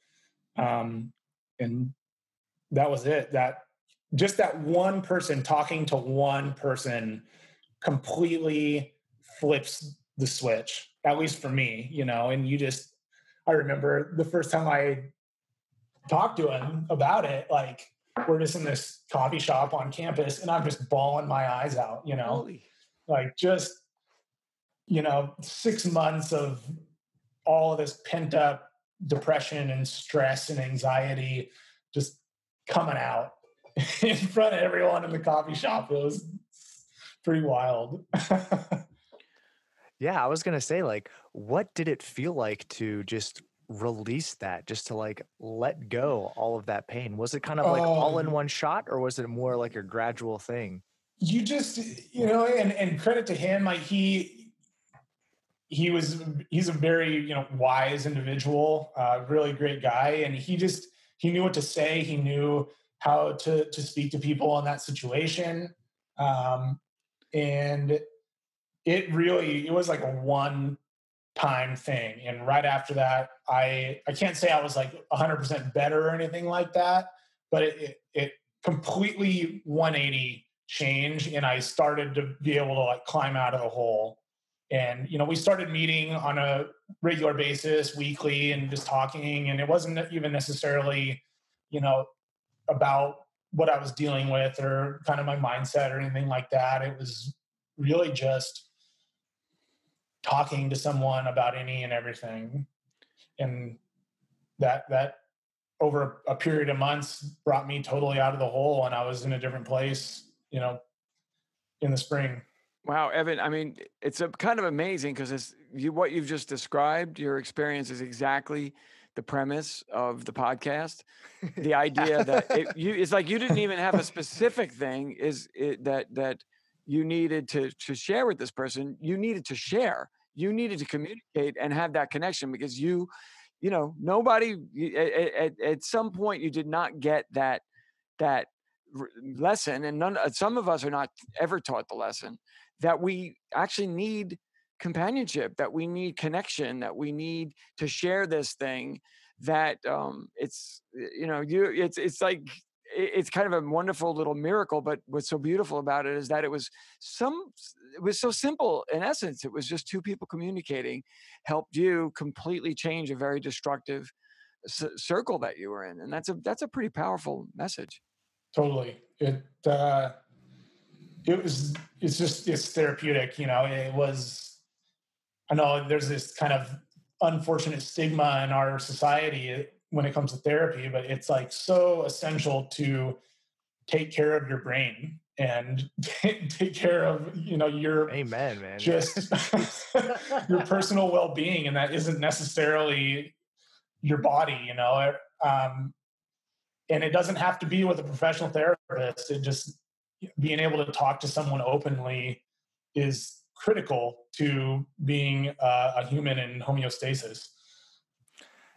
S3: Um, and that was it that just that one person talking to one person completely flips the switch at least for me you know and you just i remember the first time i talked to him about it like we're just in this coffee shop on campus and i'm just bawling my eyes out you know Holy. like just you know six months of all of this pent up depression and stress and anxiety just coming out in front of everyone in the coffee shop. It was pretty wild.
S1: yeah, I was going to say, like, what did it feel like to just release that, just to like let go all of that pain? Was it kind of like um, all in um one shot, or was it more like a gradual thing?
S3: You just, you know, and, and credit to him, like, he, he was he's a very you know wise individual uh, really great guy. And he just he knew what to say. He knew how to to speak to people in that situation. Um, and it really it was like a one time thing. And right after that i i can't say i was like 100% better or anything like that but it it, it completely 180 change. And I started to be able to like climb out of the hole. And you know, we started meeting on a regular basis, weekly, and just talking. And it wasn't even necessarily, you know, about what I was dealing with or kind of my mindset or anything like that. It was really just talking to someone about any and everything. And that that over a period of months brought me totally out of the hole and I was in a different place, you know, in the spring.
S2: Wow, Evan, I mean, it's a kind of amazing because it's you what you've just described, your experience is exactly the premise of the podcast. The idea that it, you it's like you didn't even have a specific thing is it, that that you needed to to share with this person. You needed to share. You needed to mm-hmm. communicate and have that connection because you you know nobody at, at, at some point you did not get that that lesson and none uh, some of us are not ever taught the lesson that we actually need companionship that we need connection that we need to share this thing that um it's you know you it's it's like it's kind of a wonderful little miracle but what's so beautiful about it is that it was some it was so simple in essence it was just two people communicating helped you completely change a very destructive c- circle that you were in and that's a that's a pretty powerful message.
S3: Totally it uh it was it's just it's therapeutic you know it was i know there's this kind of unfortunate stigma in our society when it comes to therapy, but it's like so essential to take care of your brain and take care of you know your
S1: amen man.
S3: just your personal well-being and that isn't necessarily your body you know um, and it doesn't have to be with a professional therapist. It just being able to talk to someone openly is critical to being uh, a human in homeostasis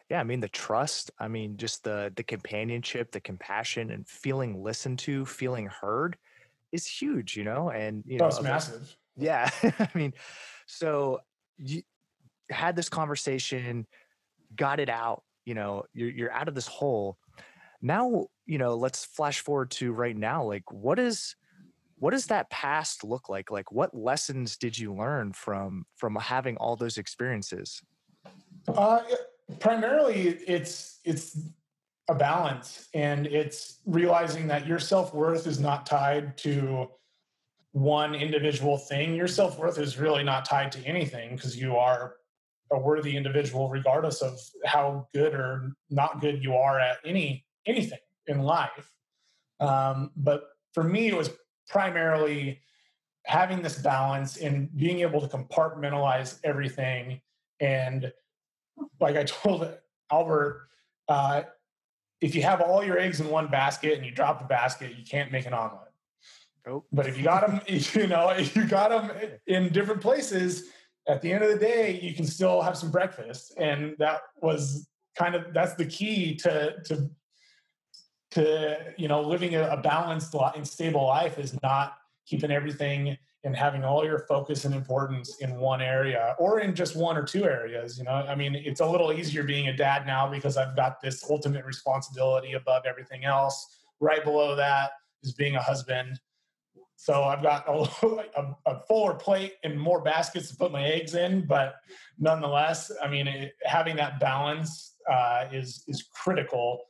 S1: yeah, I mean the trust, I mean just the the companionship, the compassion and feeling listened to, feeling heard is huge, you know? And you know,
S3: that's massive.
S1: Yeah. I mean, so you had this conversation, got it out, you know, you're you're out of this hole. Now, you know, let's flash forward to right now. Like what is what does that past look like? Like what lessons did you learn from from having all those experiences?
S3: Uh, primarily it's it's a balance and it's realizing that your self-worth is not tied to one individual thing your self-worth is really not tied to anything because you are a worthy individual regardless of how good or not good you are at any anything in life um, but for me it was primarily having this balance and being able to compartmentalize everything and like I told Albert, uh, if you have all your eggs in one basket and you drop the basket, you can't make an omelet.
S1: Nope.
S3: But if you got them, you know, if you got them in different places, at the end of the day, you can still have some breakfast. And that was kind of that's the key to to to you know living a, balanced and stable life is not keeping everything and having all your focus and importance in one area or in just one or two areas you know? I mean it's a little easier being a dad now because i've got this ultimate responsibility above everything else. Right below that is being a husband. So i've got a, a, a fuller plate and more baskets to put my eggs in but nonetheless i mean it, having that balance uh, is is critical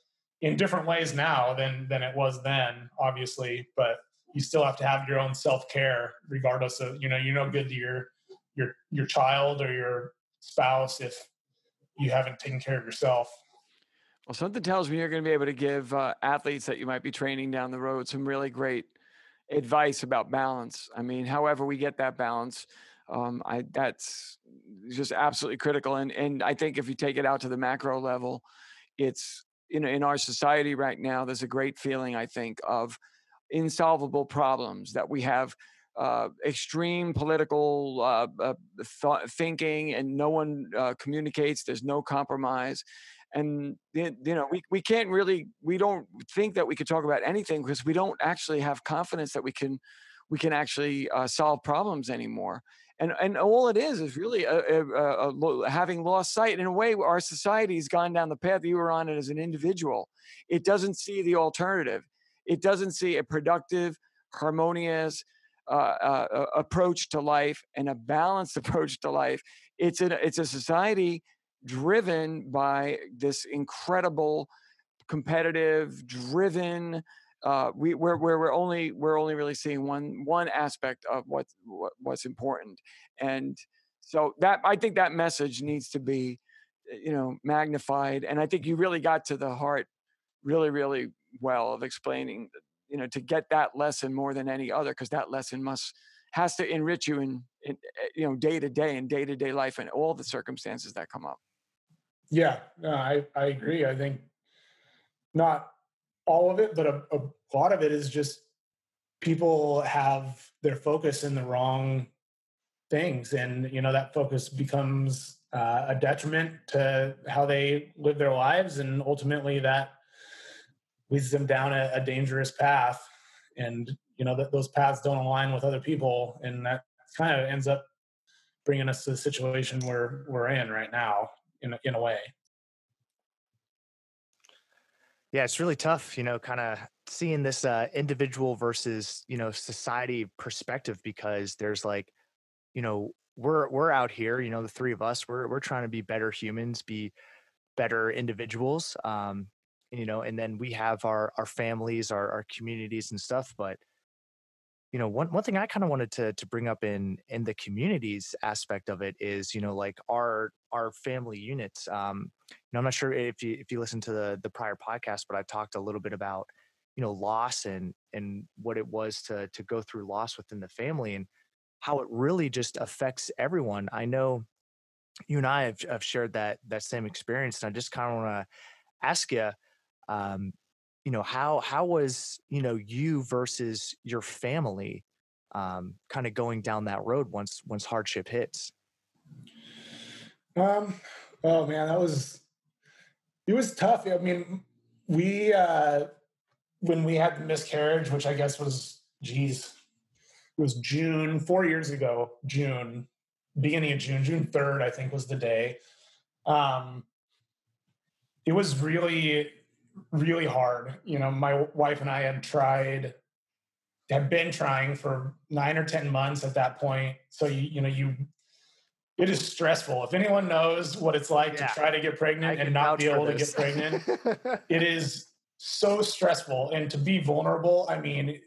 S3: in different ways now than than it was then obviously but you still have to have your own self-care regardless of you know you're no good to your your your child or your spouse if you haven't taken care of yourself.
S2: Well something tells me you're going to be able to give uh, athletes that you might be training down the road some really great advice about balance. I mean however we get that balance um, I, that's just absolutely critical. And and i think if you take it out to the macro level it's know in our society right now there's a great feeling i think of insolvable problems that we have uh, extreme political uh, uh, th- thinking and no one uh, communicates there's no compromise. And you know we, we can't really we don't think that we could talk about anything because we don't actually have confidence that we can we can actually uh, solve problems anymore and and all it is is really a, a, a, having lost sight in a way our society's gone down the path you were on it as an individual it doesn't see the alternative it doesn't see a productive, harmonious uh, uh, approach to life and a balanced approach to life. It's a it's a society driven by this incredible, competitive, driven. Uh, we we're, we're we're only we're only really seeing one one aspect of what, what's important, and so that I think that message needs to be, you know, magnified. And I think you really got to the heart, really really well of explaining, you know, to get that lesson more than any other, because that lesson must has to enrich you in, in eh, you know day to day and day to day life and all the circumstances that come up.
S3: Yeah, no, I, I agree. I think not all of it, but a, a lot of it is just people have their focus in the wrong things. And, you know, that focus becomes uh, a detriment to how they live their lives. And ultimately that leads them down a, a dangerous path. And, you know, that those paths don't align with other people. And that kind of ends up bringing us to the situation where we're in right now in in a way.
S1: Yeah, it's really tough, you know, kind of seeing this uh, individual versus you know society perspective because there's like, you know, we're we're out here, you know, the three of us, we're we're trying to be better humans, be better individuals, um, you know, and then we have our our families, our our communities and stuff, but you know one one thing i kind of wanted to to bring up in in the communities aspect of it is you know like our our family units um you know i'm not sure if you if you listen to the the prior podcast but i talked a little bit about you know loss and and what it was to to go through loss within the family and how it really just affects everyone. I know you and i have, have shared that that same experience and i just kind of want to ask you um you know how how was you know you versus your family um, kind of going down that road once once hardship hits?
S3: Um oh man that was it was tough i mean we uh when we had the miscarriage which i guess was geez it was june four years ago june beginning of june june 3rd i think was the day um it was really really hard. You know, my wife and I had tried, had been trying for nine or 10 months at that point. So, you, you know, you, it is stressful. If anyone knows what it's like yeah. to try to get pregnant and not be able to get pregnant, it is so stressful. And to be vulnerable, I mean,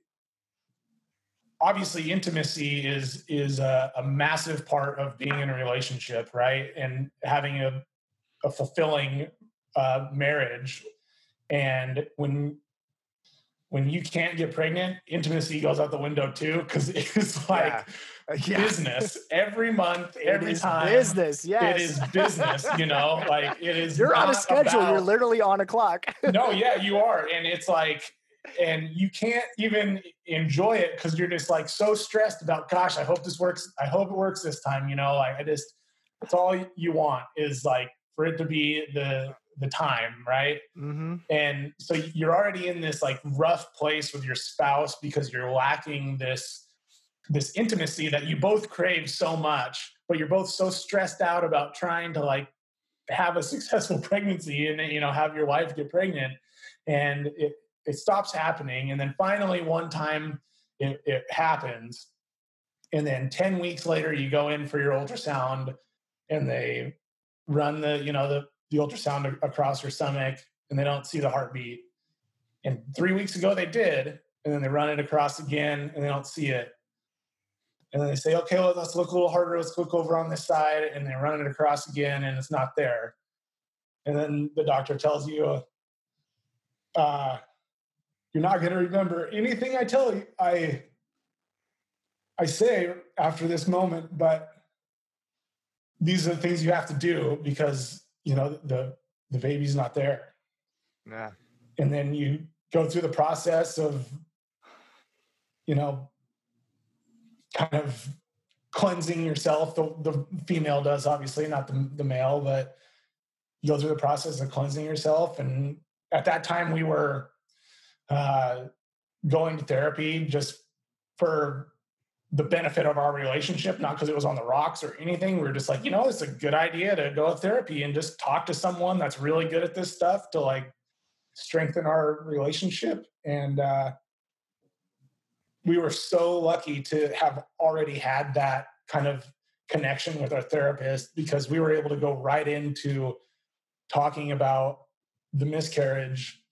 S3: obviously intimacy is is a, a, massive part of being in a relationship right and having a, a fulfilling uh, marriage and when when you can't get pregnant, intimacy goes out the window too because it's like yeah. Uh, yeah. business every month, every time.
S1: Business, yes.
S3: It is business, you know, like it is.
S1: You're on a schedule. About, you're literally on a clock.
S3: no, yeah, you are, and it's like, and you can't even enjoy it because you're just like so stressed about. Gosh, I hope this works. I hope it works this time. You know, like I just, that's all you want is like for it to be the the time, right? Mm-hmm. And so you're already in this like rough place with your spouse because you're lacking this this intimacy that you both crave so much, but you're both so stressed out about trying to like have a successful pregnancy and you know have your wife get pregnant, and it it stops happening, and then finally one time it, it happens, and then ten weeks later you go in for your ultrasound, and they run the you know the the ultrasound across her stomach and they don't see the heartbeat. And three weeks ago they did, and then they run it across again and they don't see it. And then they say, okay, well, let's look a little harder. Let's look over on this side. And they run it across again and it's not there. And then the doctor tells you, uh, you're not going to remember anything I tell you. I, I say after this moment, but these are the things you have to do because you know the the baby's not there.
S1: Yeah.
S3: And then you go through the process of you know kind of cleansing yourself. The, the female does obviously not the, the male but you go through the process of cleansing yourself. And at that time we were uh, going to therapy just for the benefit of our relationship, not because it was on the rocks or anything. We were just like, you know, it's a good idea to go to therapy and just talk to someone that's really good at this stuff to like strengthen our relationship. And uh, we were so lucky to have already had that kind of connection with our therapist because we were able to go right into talking about the miscarriage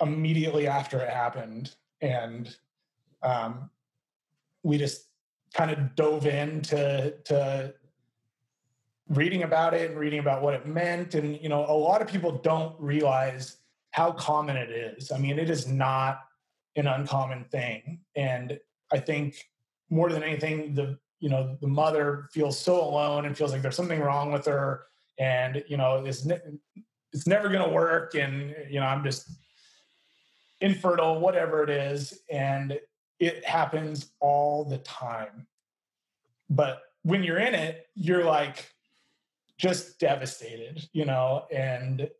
S3: immediately after it happened and um, we just kind of dove into to reading about it and reading about what it meant. And you know a lot of people don't realize how common it is. I mean it is not an uncommon thing. And i think more than anything the you know the mother feels so alone and feels like there's something wrong with her. And you know it's ne- it's never going to work. And you know i'm just infertile whatever it is. And it happens all the time. But when you're in it you're like just devastated you know? And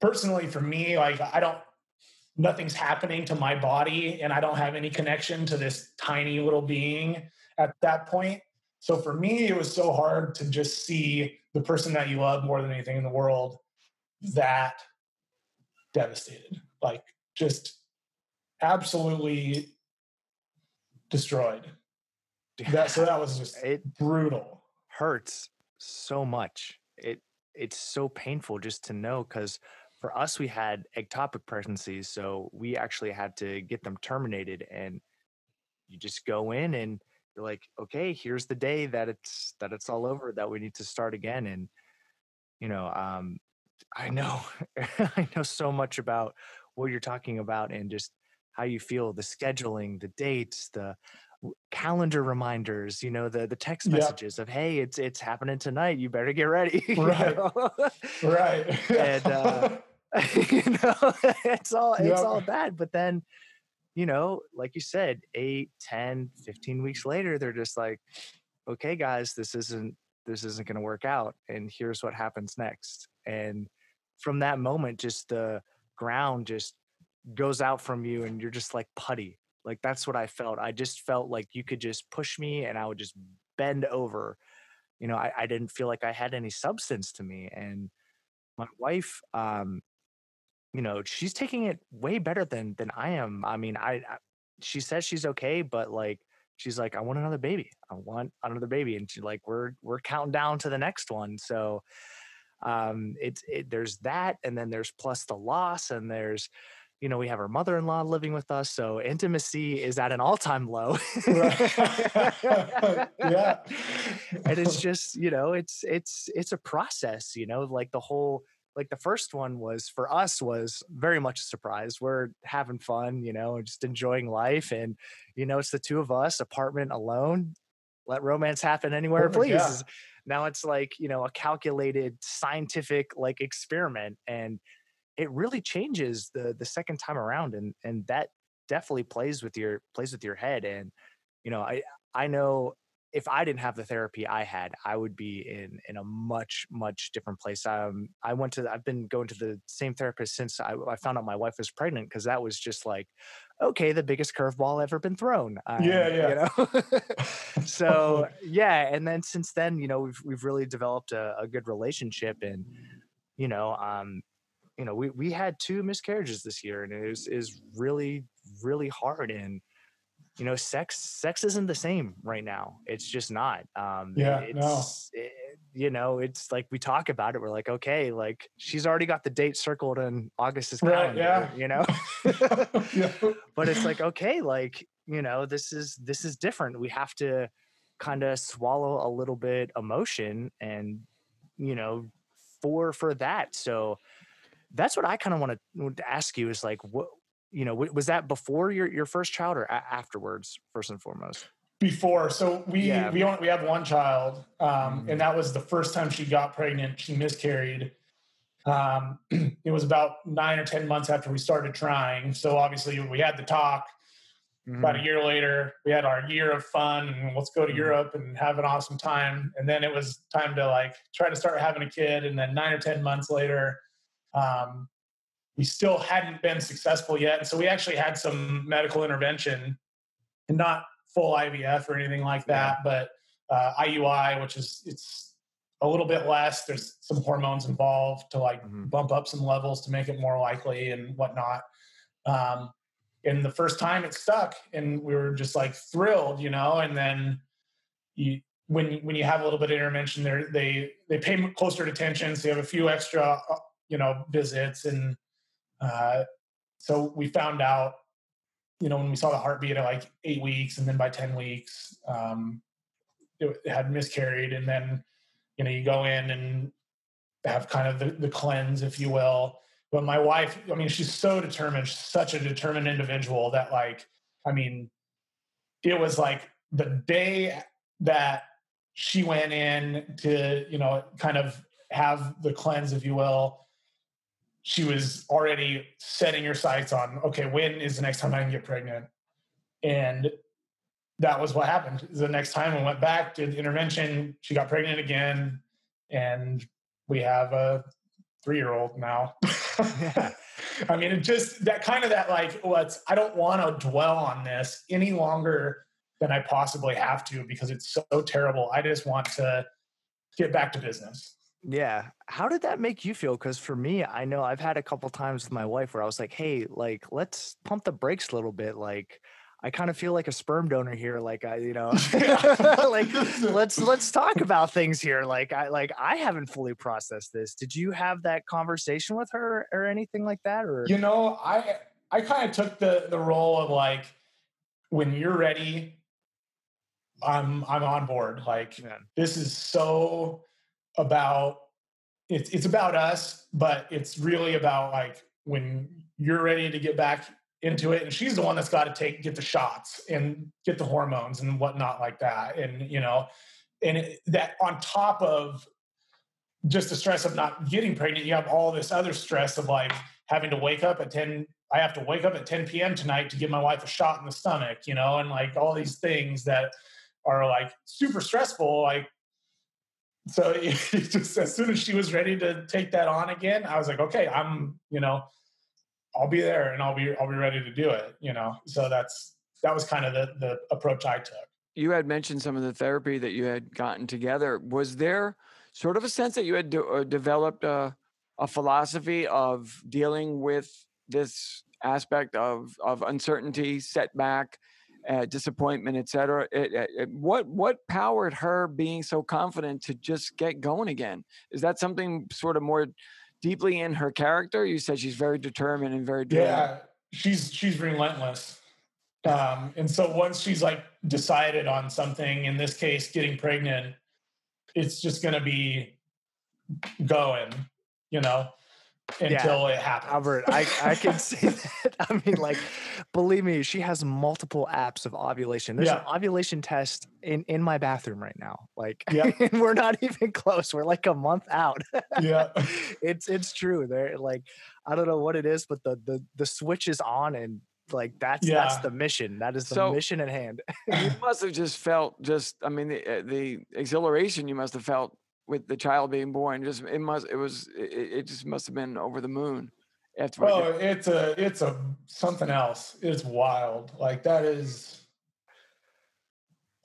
S3: personally for me like i don't nothing's happening to my body and i don't have any connection to this tiny little being at that point. So for me it was so hard to just see the person that you love more than anything in the world that devastated like just absolutely destroyed. That so that was just
S1: it
S3: brutal.
S1: hurts so much. It it's so painful just to know because for us we had ectopic pregnancies, so we actually had to get them terminated, and you just go in and you're like, okay, here's the day that it's that it's all over, that we need to start again, and you know, um, I know I know so much about what you're talking about and just how you feel, the scheduling, the dates, the calendar reminders you know the the text
S3: yeah
S1: messages of hey it's it's happening tonight you better get ready
S3: right. right.
S1: And uh you know it's all it's
S3: yeah
S1: all bad but then you know like you said 8 10 15 weeks later they're just like okay guys this isn't this isn't going to work out and here's what happens next and from that moment just the ground just goes out from you and you're just like putty like that's what I felt. I just felt like you could just push me and I would just bend over. You know, I, I didn't feel like I had any substance to me. And my wife, um, you know, she's taking it way better than than I am. I mean, I, I she says she's okay, but like she's like, I want another baby. I want another baby. And she like, we're we're counting down to the next one. So um it's it, there's that and then there's plus the loss and there's you know, we have our mother-in-law living with us, so intimacy is at an all-time low.
S3: yeah.
S1: and it's just, you know, it's it's it's a process, you know, like the whole like the first one was for us was very much a surprise. We're having fun, you know, just enjoying life and you know, it's the two of us, apartment alone. Let romance happen anywhere, please.
S3: yeah.
S1: Now it's like, you know, a calculated scientific like experiment and it really changes the the second time around and and that definitely plays with your plays with your head and you know i i know if i didn't have the therapy i had i would be in in a much much different place um i went to i've been going to the same therapist since i, I found out my wife was pregnant because that was just like okay the biggest curveball ever been thrown um,
S3: Yeah, yeah.
S1: you know so yeah and then since then you know we've we've really developed a, a good relationship and you know um you know, we we had two miscarriages this year, and it was is really really hard. And you know, sex sex isn't the same right now. It's just not. Um,
S3: Yeah, no.
S1: it, you know, it's like we talk about it. We're like, okay, like she's already got the date circled in August's
S3: Right,
S1: calendar.
S3: yeah.
S1: You know,
S3: yeah.
S1: but it's like okay, like you know, this is this is different. We have to kind of swallow a little bit emotion and you know for for that so that's what I kind of want to ask you is like, what, you know, was that before your, your first child or a- afterwards, first and foremost?
S3: Before, so we
S1: Yeah.
S3: we only, we have one child, um,
S1: Mhm.
S3: and that was the first time she got pregnant. She miscarried. Um, it was about nine or ten months after we started trying. So obviously we had the talk. About a
S1: Mhm.
S3: year later, we had our year of fun and let's go to
S1: Mhm.
S3: Europe and have an awesome time. And then it was time to like try to start having a kid. And then nine or ten months later, um, we still hadn't been successful yet. And so we actually had some medical intervention and not full IVF or anything like that, but uh, IUI, which is it's a little bit less. There's some hormones involved to like
S1: Mhm.
S3: bump up some levels to make it more likely and whatnot. Um, and the first time it stuck, and we were just like thrilled, you know. And then you, when when you have a little bit of intervention, there they they pay closer attention, so you have a few extra, uh, you know, visits, and uh, so we found out, you know, when we saw the heartbeat at like eight weeks, and then by ten weeks, um, it, it had miscarried, and then you know you go in and have kind of the, the cleanse, if you will. But my wife, I mean, she's so determined, she's such a determined individual that, like, I mean, it was like the day that she went in to, you know, kind of have the cleanse, if you will. She was already setting her sights on, okay, when is the next time I can get pregnant? And that was what happened. The next time we went back, did intervention, she got pregnant again, and we have a three-year-old now.
S1: Yeah.
S3: I mean, it just that kind of that like, what's I don't want to dwell on this any longer than I possibly have to because it's so terrible. I just want to get back to business.
S1: Yeah. How did that make you feel? Because for me, I know I've had a couple times with my wife where I was like, hey, like, let's pump the brakes a little bit. Like, I kind of feel like a sperm donor here. Like, I, you know, like, let's let's talk about things here. Like, I like I haven't fully processed this. Did you have that conversation with her or anything like that? Or
S3: You know, I I kind of took the the role of like when you're ready, I'm I'm on board. Like this is so about it's it's about us, but it's really about like when you're ready to get back into it. And she's the one that's got to take get the shots and get the hormones and whatnot like that. And you know, and it, that on top of just the stress of not getting pregnant, you have all this other stress of like having to wake up at 10 i have to wake up at 10 p.m tonight to give my wife a shot in the stomach you know and like all these things that are like super stressful like so just as soon as she was ready to take that on again i was like okay i'm you know i'll be there and i'll be i'll be ready to do it you know so that's that was kind of the the approach i took
S2: You had mentioned some of the therapy that you had gotten together. Was there sort of a sense that you had de- uh, developed a, a philosophy of dealing with this aspect of of uncertainty, setback, uh, disappointment, etc. What what powered her being so confident to just get going again? Is that something sort of more deeply in her character? You said she's very determined and very.
S3: Yeah, she's she's relentless. Um, and so once she's like decided on something, in this case, getting pregnant, it's just going to be going, you know, until it happens.
S1: Albert, I, I can see that. I mean, like, believe me, she has multiple apps of ovulation. There's an ovulation test in, in my bathroom right now. Like,
S3: Yeah.
S1: and we're not even close. We're like a month out.
S3: yeah,
S1: it's it's true. They're like, I don't know what it is, but the the the switch is on, and like that's that's the mission. That is the
S2: So-
S1: mission at hand.
S2: you must have just felt just i mean the, uh, the exhilaration you must have felt with the child being born just it must it was it, it just must have been over the moon after
S3: oh, it's a it's a something else. It's wild. Like that is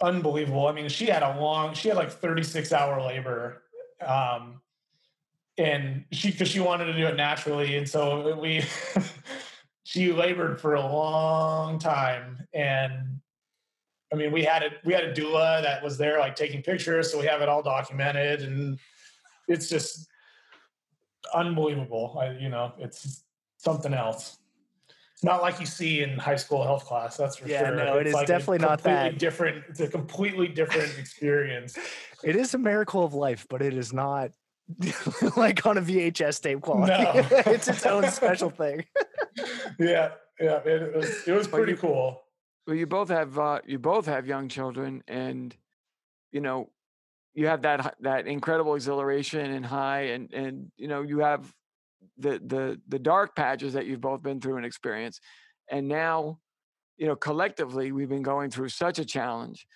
S3: unbelievable. I mean, she had a long, she had like 36 hour labor. Um, and she, cause she wanted to do it naturally. And so we, she labored for a long time. And I mean, we had a, we had a doula that was there like taking pictures. So we have it all documented and it's just unbelievable. I, you know, it's something else. It's not like you see in high school health class. That's for
S1: Yeah,
S3: sure.
S1: no, it
S3: It's like
S1: definitely not that.
S3: Different. It's a completely different experience.
S1: it is a miracle of life, but it is not like on a VHS tape quality.
S3: No.
S1: it's its own special thing.
S3: yeah, yeah. It, was it was pretty
S2: you-
S3: cool.
S2: Well you both have uh you both have young children and you know you have that that incredible exhilaration and high and and you know you have the the the dark patches that you've both been through and experienced. And now you know collectively we've been going through such a challenge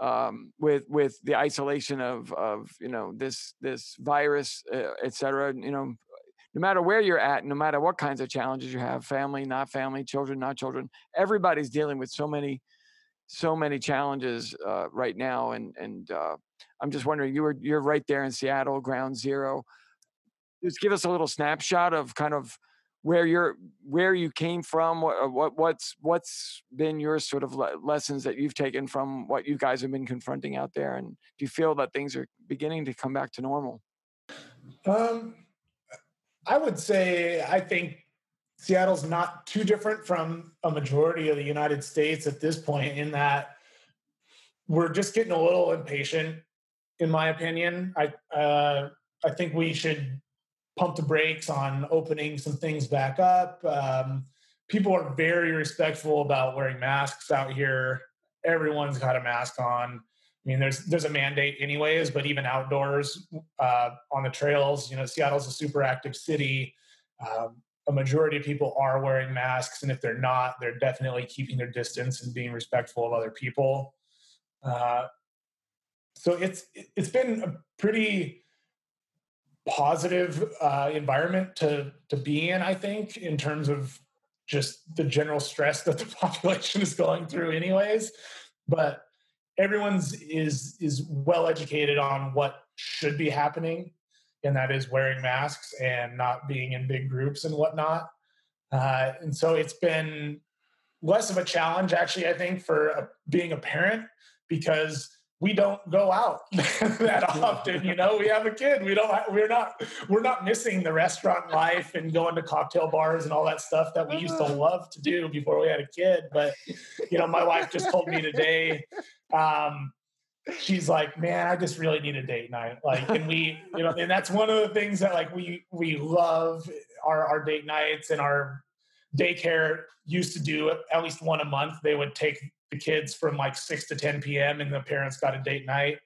S2: um, with with the isolation of of you know this this virus uh, et cetera you know no matter where you're at no matter what kinds of challenges you have family not family children not children everybody's dealing with so many so many challenges uh, right now, and and uh, I'm just wondering, you were you're right there in Seattle, ground zero. Just give us a little snapshot of kind of where you're where you came from what, uh, what what's what's been your sort of le- lessons that you've taken from what you guys have been confronting out there and do you feel that things are beginning to come back to normal
S3: Um, I would say I think Seattle's not too different from a majority of the United States at this point in that we're just getting a little impatient in my opinion. I uh, I think we should pump the brakes on opening some things back up. Um, people are very respectful about wearing masks out here. Everyone's got a mask on. I mean, there's there's a mandate anyways, but even outdoors uh, on the trails, you know, Seattle's a super active city. Um, a majority of people are wearing masks, and if they're not, they're definitely keeping their distance and being respectful of other people. Uh, so it's it's been a pretty positive uh, environment to to be in. I think in terms of just the general stress that the population is going through, anyways. But everyone's is is well educated on what should be happening, and that is wearing masks and not being in big groups and whatnot. Uh, and so it's been less of a challenge, actually. I think for a, being a parent because we don't go out that often you know? We have a kid. We don't we're not we're not missing the restaurant life and going to cocktail bars and all that stuff that we used to uh-huh. love to do before we had a kid but you know my wife just told me today um, she's like man i just really need a date night. Like and we you know and that's one of the things that like we we love our our date nights and our daycare used to do at least one a month. They would take the kids from like 6 to 10 p.m. and the parents got a date night.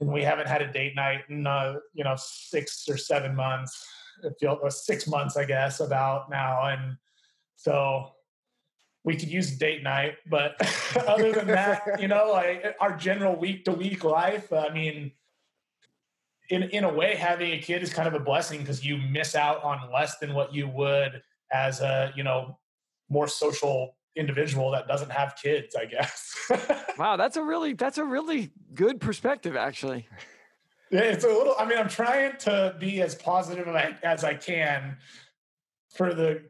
S3: And we haven't had a date night in, uh, you know, six or seven months. It feels uh, six months, I guess, about now. And so we could use date night, but other than that, you know, like our general week to week life, I mean, in in a way, having a kid is kind of a blessing because you miss out on less than what you would as a you know more social individual that doesn't have kids, I guess.
S2: wow, that's a really that's a really good perspective, actually.
S3: Yeah, it's a little. I mean, I'm trying to be as positive as I can for the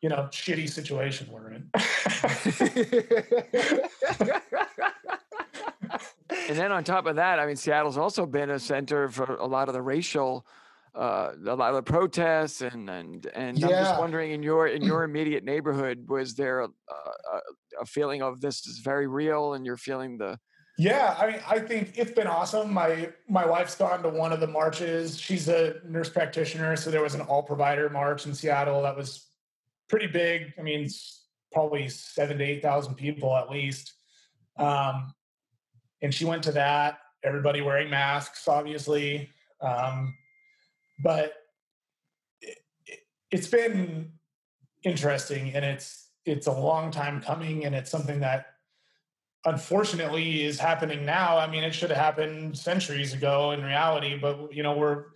S3: you know shitty situation we're in.
S2: and then on top of that, I mean, Seattle's also been a center for a lot of the racial uh, a lot of protests and and and I'm just wondering in your in your immediate neighborhood was there a, a, a feeling of this is very real and you're feeling the
S3: Yeah, I mean, I think it's been awesome. My my wife's gone to one of the marches. She's a nurse practitioner, so there was an all provider march in Seattle that was pretty big. I mean, probably seven to eight thousand people at least. Um, and she went to that. Everybody wearing masks, obviously. Um, but it, it's been interesting and it's it's a long time coming and it's something that unfortunately is happening now. I mean it should have happened centuries ago in reality but you know we're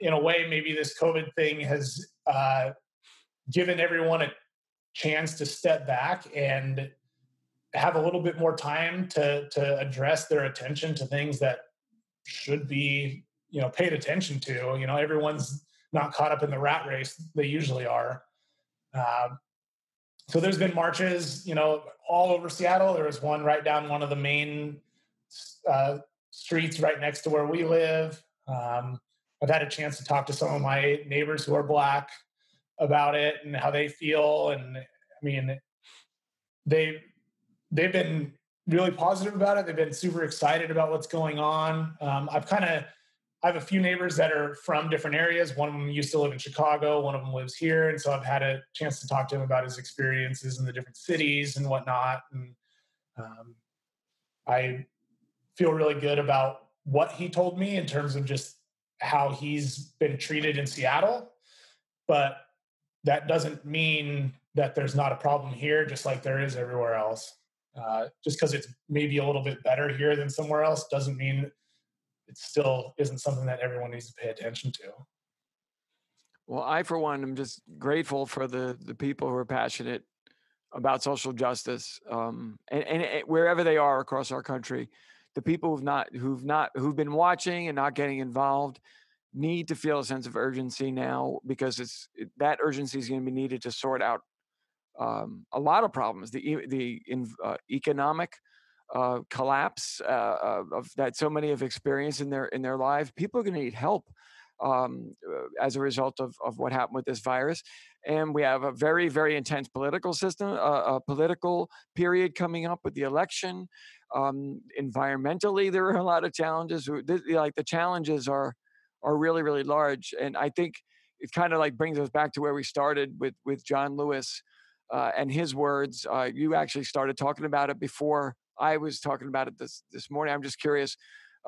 S3: in a way maybe this covid thing has uh, given everyone a chance to step back and have a little bit more time to to address their attention to things that should be you know paid attention to. You know, everyone's not caught up in the rat race they usually are. Um, so there's been marches, you know, all over Seattle. There was one right down one of the main uh, streets right next to where we live. Um, I've had a chance to talk to some of my neighbors who are black about it and how they feel. And I mean, they they've been really positive about it. They've been super excited about what's going on. Um, I've kind of I have a few neighbors that are from different areas. One of them used to live in Chicago, one of them lives here. And so I've had a chance to talk to him about his experiences in the different cities and whatnot. And um, I feel really good about what he told me in terms of just how he's been treated in Seattle. But that doesn't mean that there's not a problem here, just like there is everywhere else. Uh, just because it's maybe a little bit better here than somewhere else doesn't mean it still isn't something that everyone needs to pay attention to.
S2: Well, I, for one, am just grateful for the the people who are passionate about social justice, um, and, and, and wherever they are across our country, the people who've not who've not who've been watching and not getting involved need to feel a sense of urgency now because it's it, that urgency is going to be needed to sort out um, a lot of problems. The the uh, economic uh, collapse uh, of that so many have experienced in their in their lives. People are going to need help um, uh, as a result of, of what happened with this virus. And we have a very, very intense political system, uh, a political period coming up with the election. Um, environmentally, there are a lot of challenges. Like the challenges are are really, really large. And I think it kind of like brings us back to where we started with with John Lewis uh, and his words. Uh, you actually started talking about it before I was talking about it this this morning. I'm just curious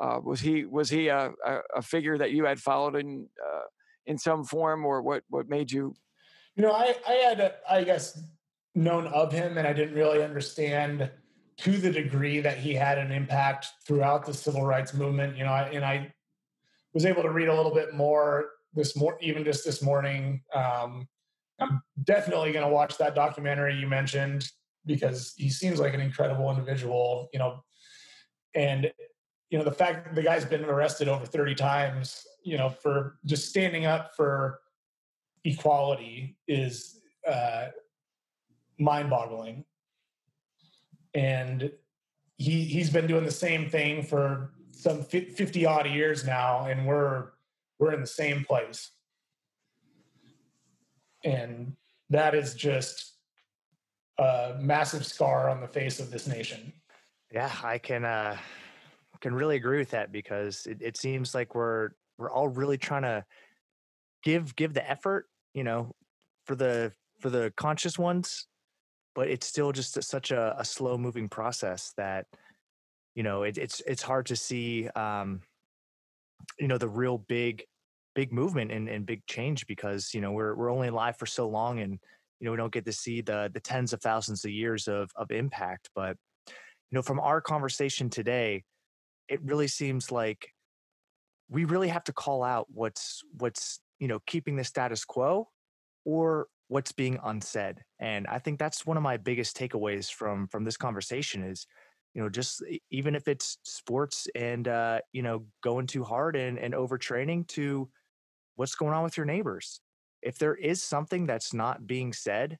S2: uh, was he was he a, a, a, figure that you had followed in uh, in some form, or what what made you?
S3: You know, I I had I guess known of him, and I didn't really understand to the degree that he had an impact throughout the civil rights movement. You know, I, and I was able to read a little bit more this more even just this morning. Um, I'm definitely going to watch that documentary you mentioned because he seems like an incredible individual. You know, and you know the fact that the guy's been arrested over 30 times you know for just standing up for equality is uh, mind-boggling and he he's been doing the same thing for some 50 odd years now and we're we're in the same place and that is just a massive scar on the face of this nation.
S1: Yeah i can uh can really agree with that because it, it seems like we're we're all really trying to give give the effort, you know, for the for the conscious ones, but it's still just a, such a, a slow moving process that you know it, it's it's hard to see um, you know the real big big movement and, and big change because you know we're we're only alive for so long and you know we don't get to see the the tens of thousands of years of of impact but you know from our conversation today it really seems like we really have to call out what's what's you know keeping the status quo or what's being unsaid. And i think that's one of my biggest takeaways from from this conversation is you know just even if it's sports and uh you know going too hard and and overtraining to what's going on with your neighbors if there is something that's not being said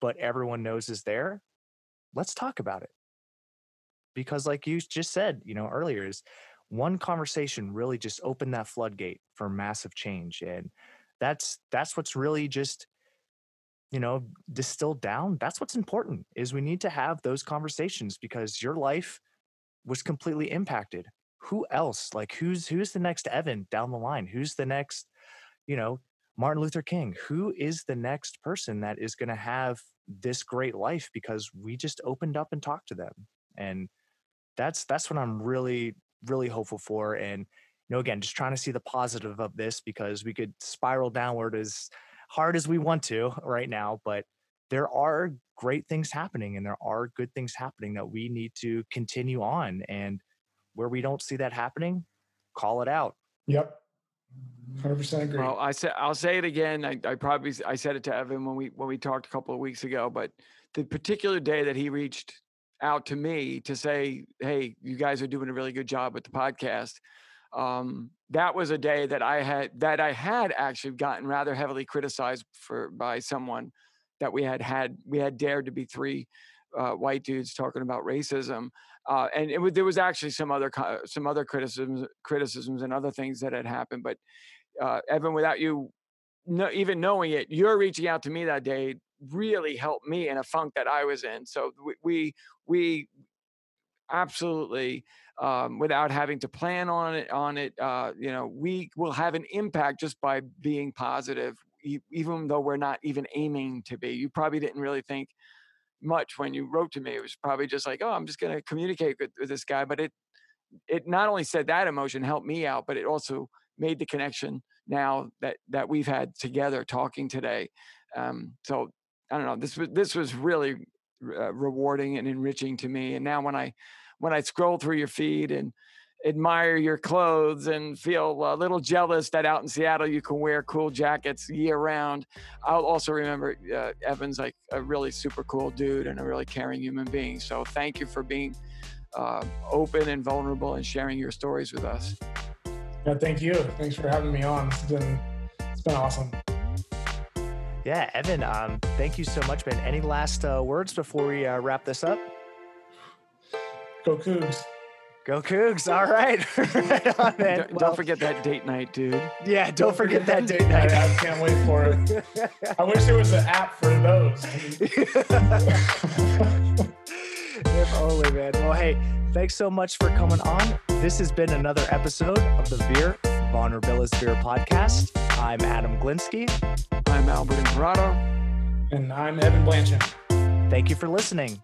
S1: but everyone knows is there let's talk about it. Because like you just said you know earlier is one conversation really just opened that floodgate for massive change and that's that's what's really just you know distilled down. That's what's important is we need to have those conversations because your life was completely impacted. Who else? Like who's who's the next evan down the line? Who's the next you know martin luther king who is the next person that is going to have this great life because we just opened up and talked to them and that's that's what I'm really really hopeful for. And you know, again, just trying to see the positive of this because we could spiral downward as hard as we want to right now, but there are great things happening and there are good things happening that we need to continue on. And where we don't see that happening, call it out.
S3: Yep. 100% agree.
S2: Well, I said I'll say it again. I, I probably I said it to Evan when we when we talked a couple of weeks ago, but the particular day that he reached out to me to say, "Hey, you guys are doing a really good job with the podcast." Um, that was a day that I had that I had actually gotten rather heavily criticized for by someone that we had had we had dared to be three uh, white dudes talking about racism, uh, and it was, there was actually some other some other criticisms criticisms and other things that had happened. But uh, Evan, without you no, even knowing it, you're reaching out to me that day really helped me in a funk that I was in. So we we, we absolutely um, without having to plan on it on it uh, you know we will have an impact just by being positive even though we're not even aiming to be you probably didn't really think much when you wrote to me it was probably just like oh i'm just going to communicate with, with this guy but it it not only said that emotion helped me out but it also made the connection now that that we've had together talking today um, so I don't know. This was this was really uh, rewarding and enriching to me. And now when I when I scroll through your feed and admire your clothes and feel a little jealous that out in Seattle you can wear cool jackets year round. I'll also remember uh, Evan's like a really super cool dude and a really caring human being. So thank you for being uh, open and vulnerable and sharing your stories with us.
S3: Yeah, thank you. Thanks for having me on. It's been it's been awesome.
S1: Yeah, Evan, um, thank you so much, man. Any last uh, words before we uh, wrap this up?
S3: Go Cougs.
S1: Go Cougs. All right. right on.
S2: Don't,
S1: Well,
S2: don't forget that date night, dude.
S1: Yeah, don't forget that date
S3: I,
S1: night.
S3: I can't wait for it. I wish there was an app for those.
S1: if only, man. Well, hey, thanks so much for coming on. This has been another episode of the Veer Vulnerabilis Veer podcast. I'm Adam Glinsky.
S2: I'm Albert Imparato.
S3: and I'm Evan Blanchard.
S1: Thank you for listening.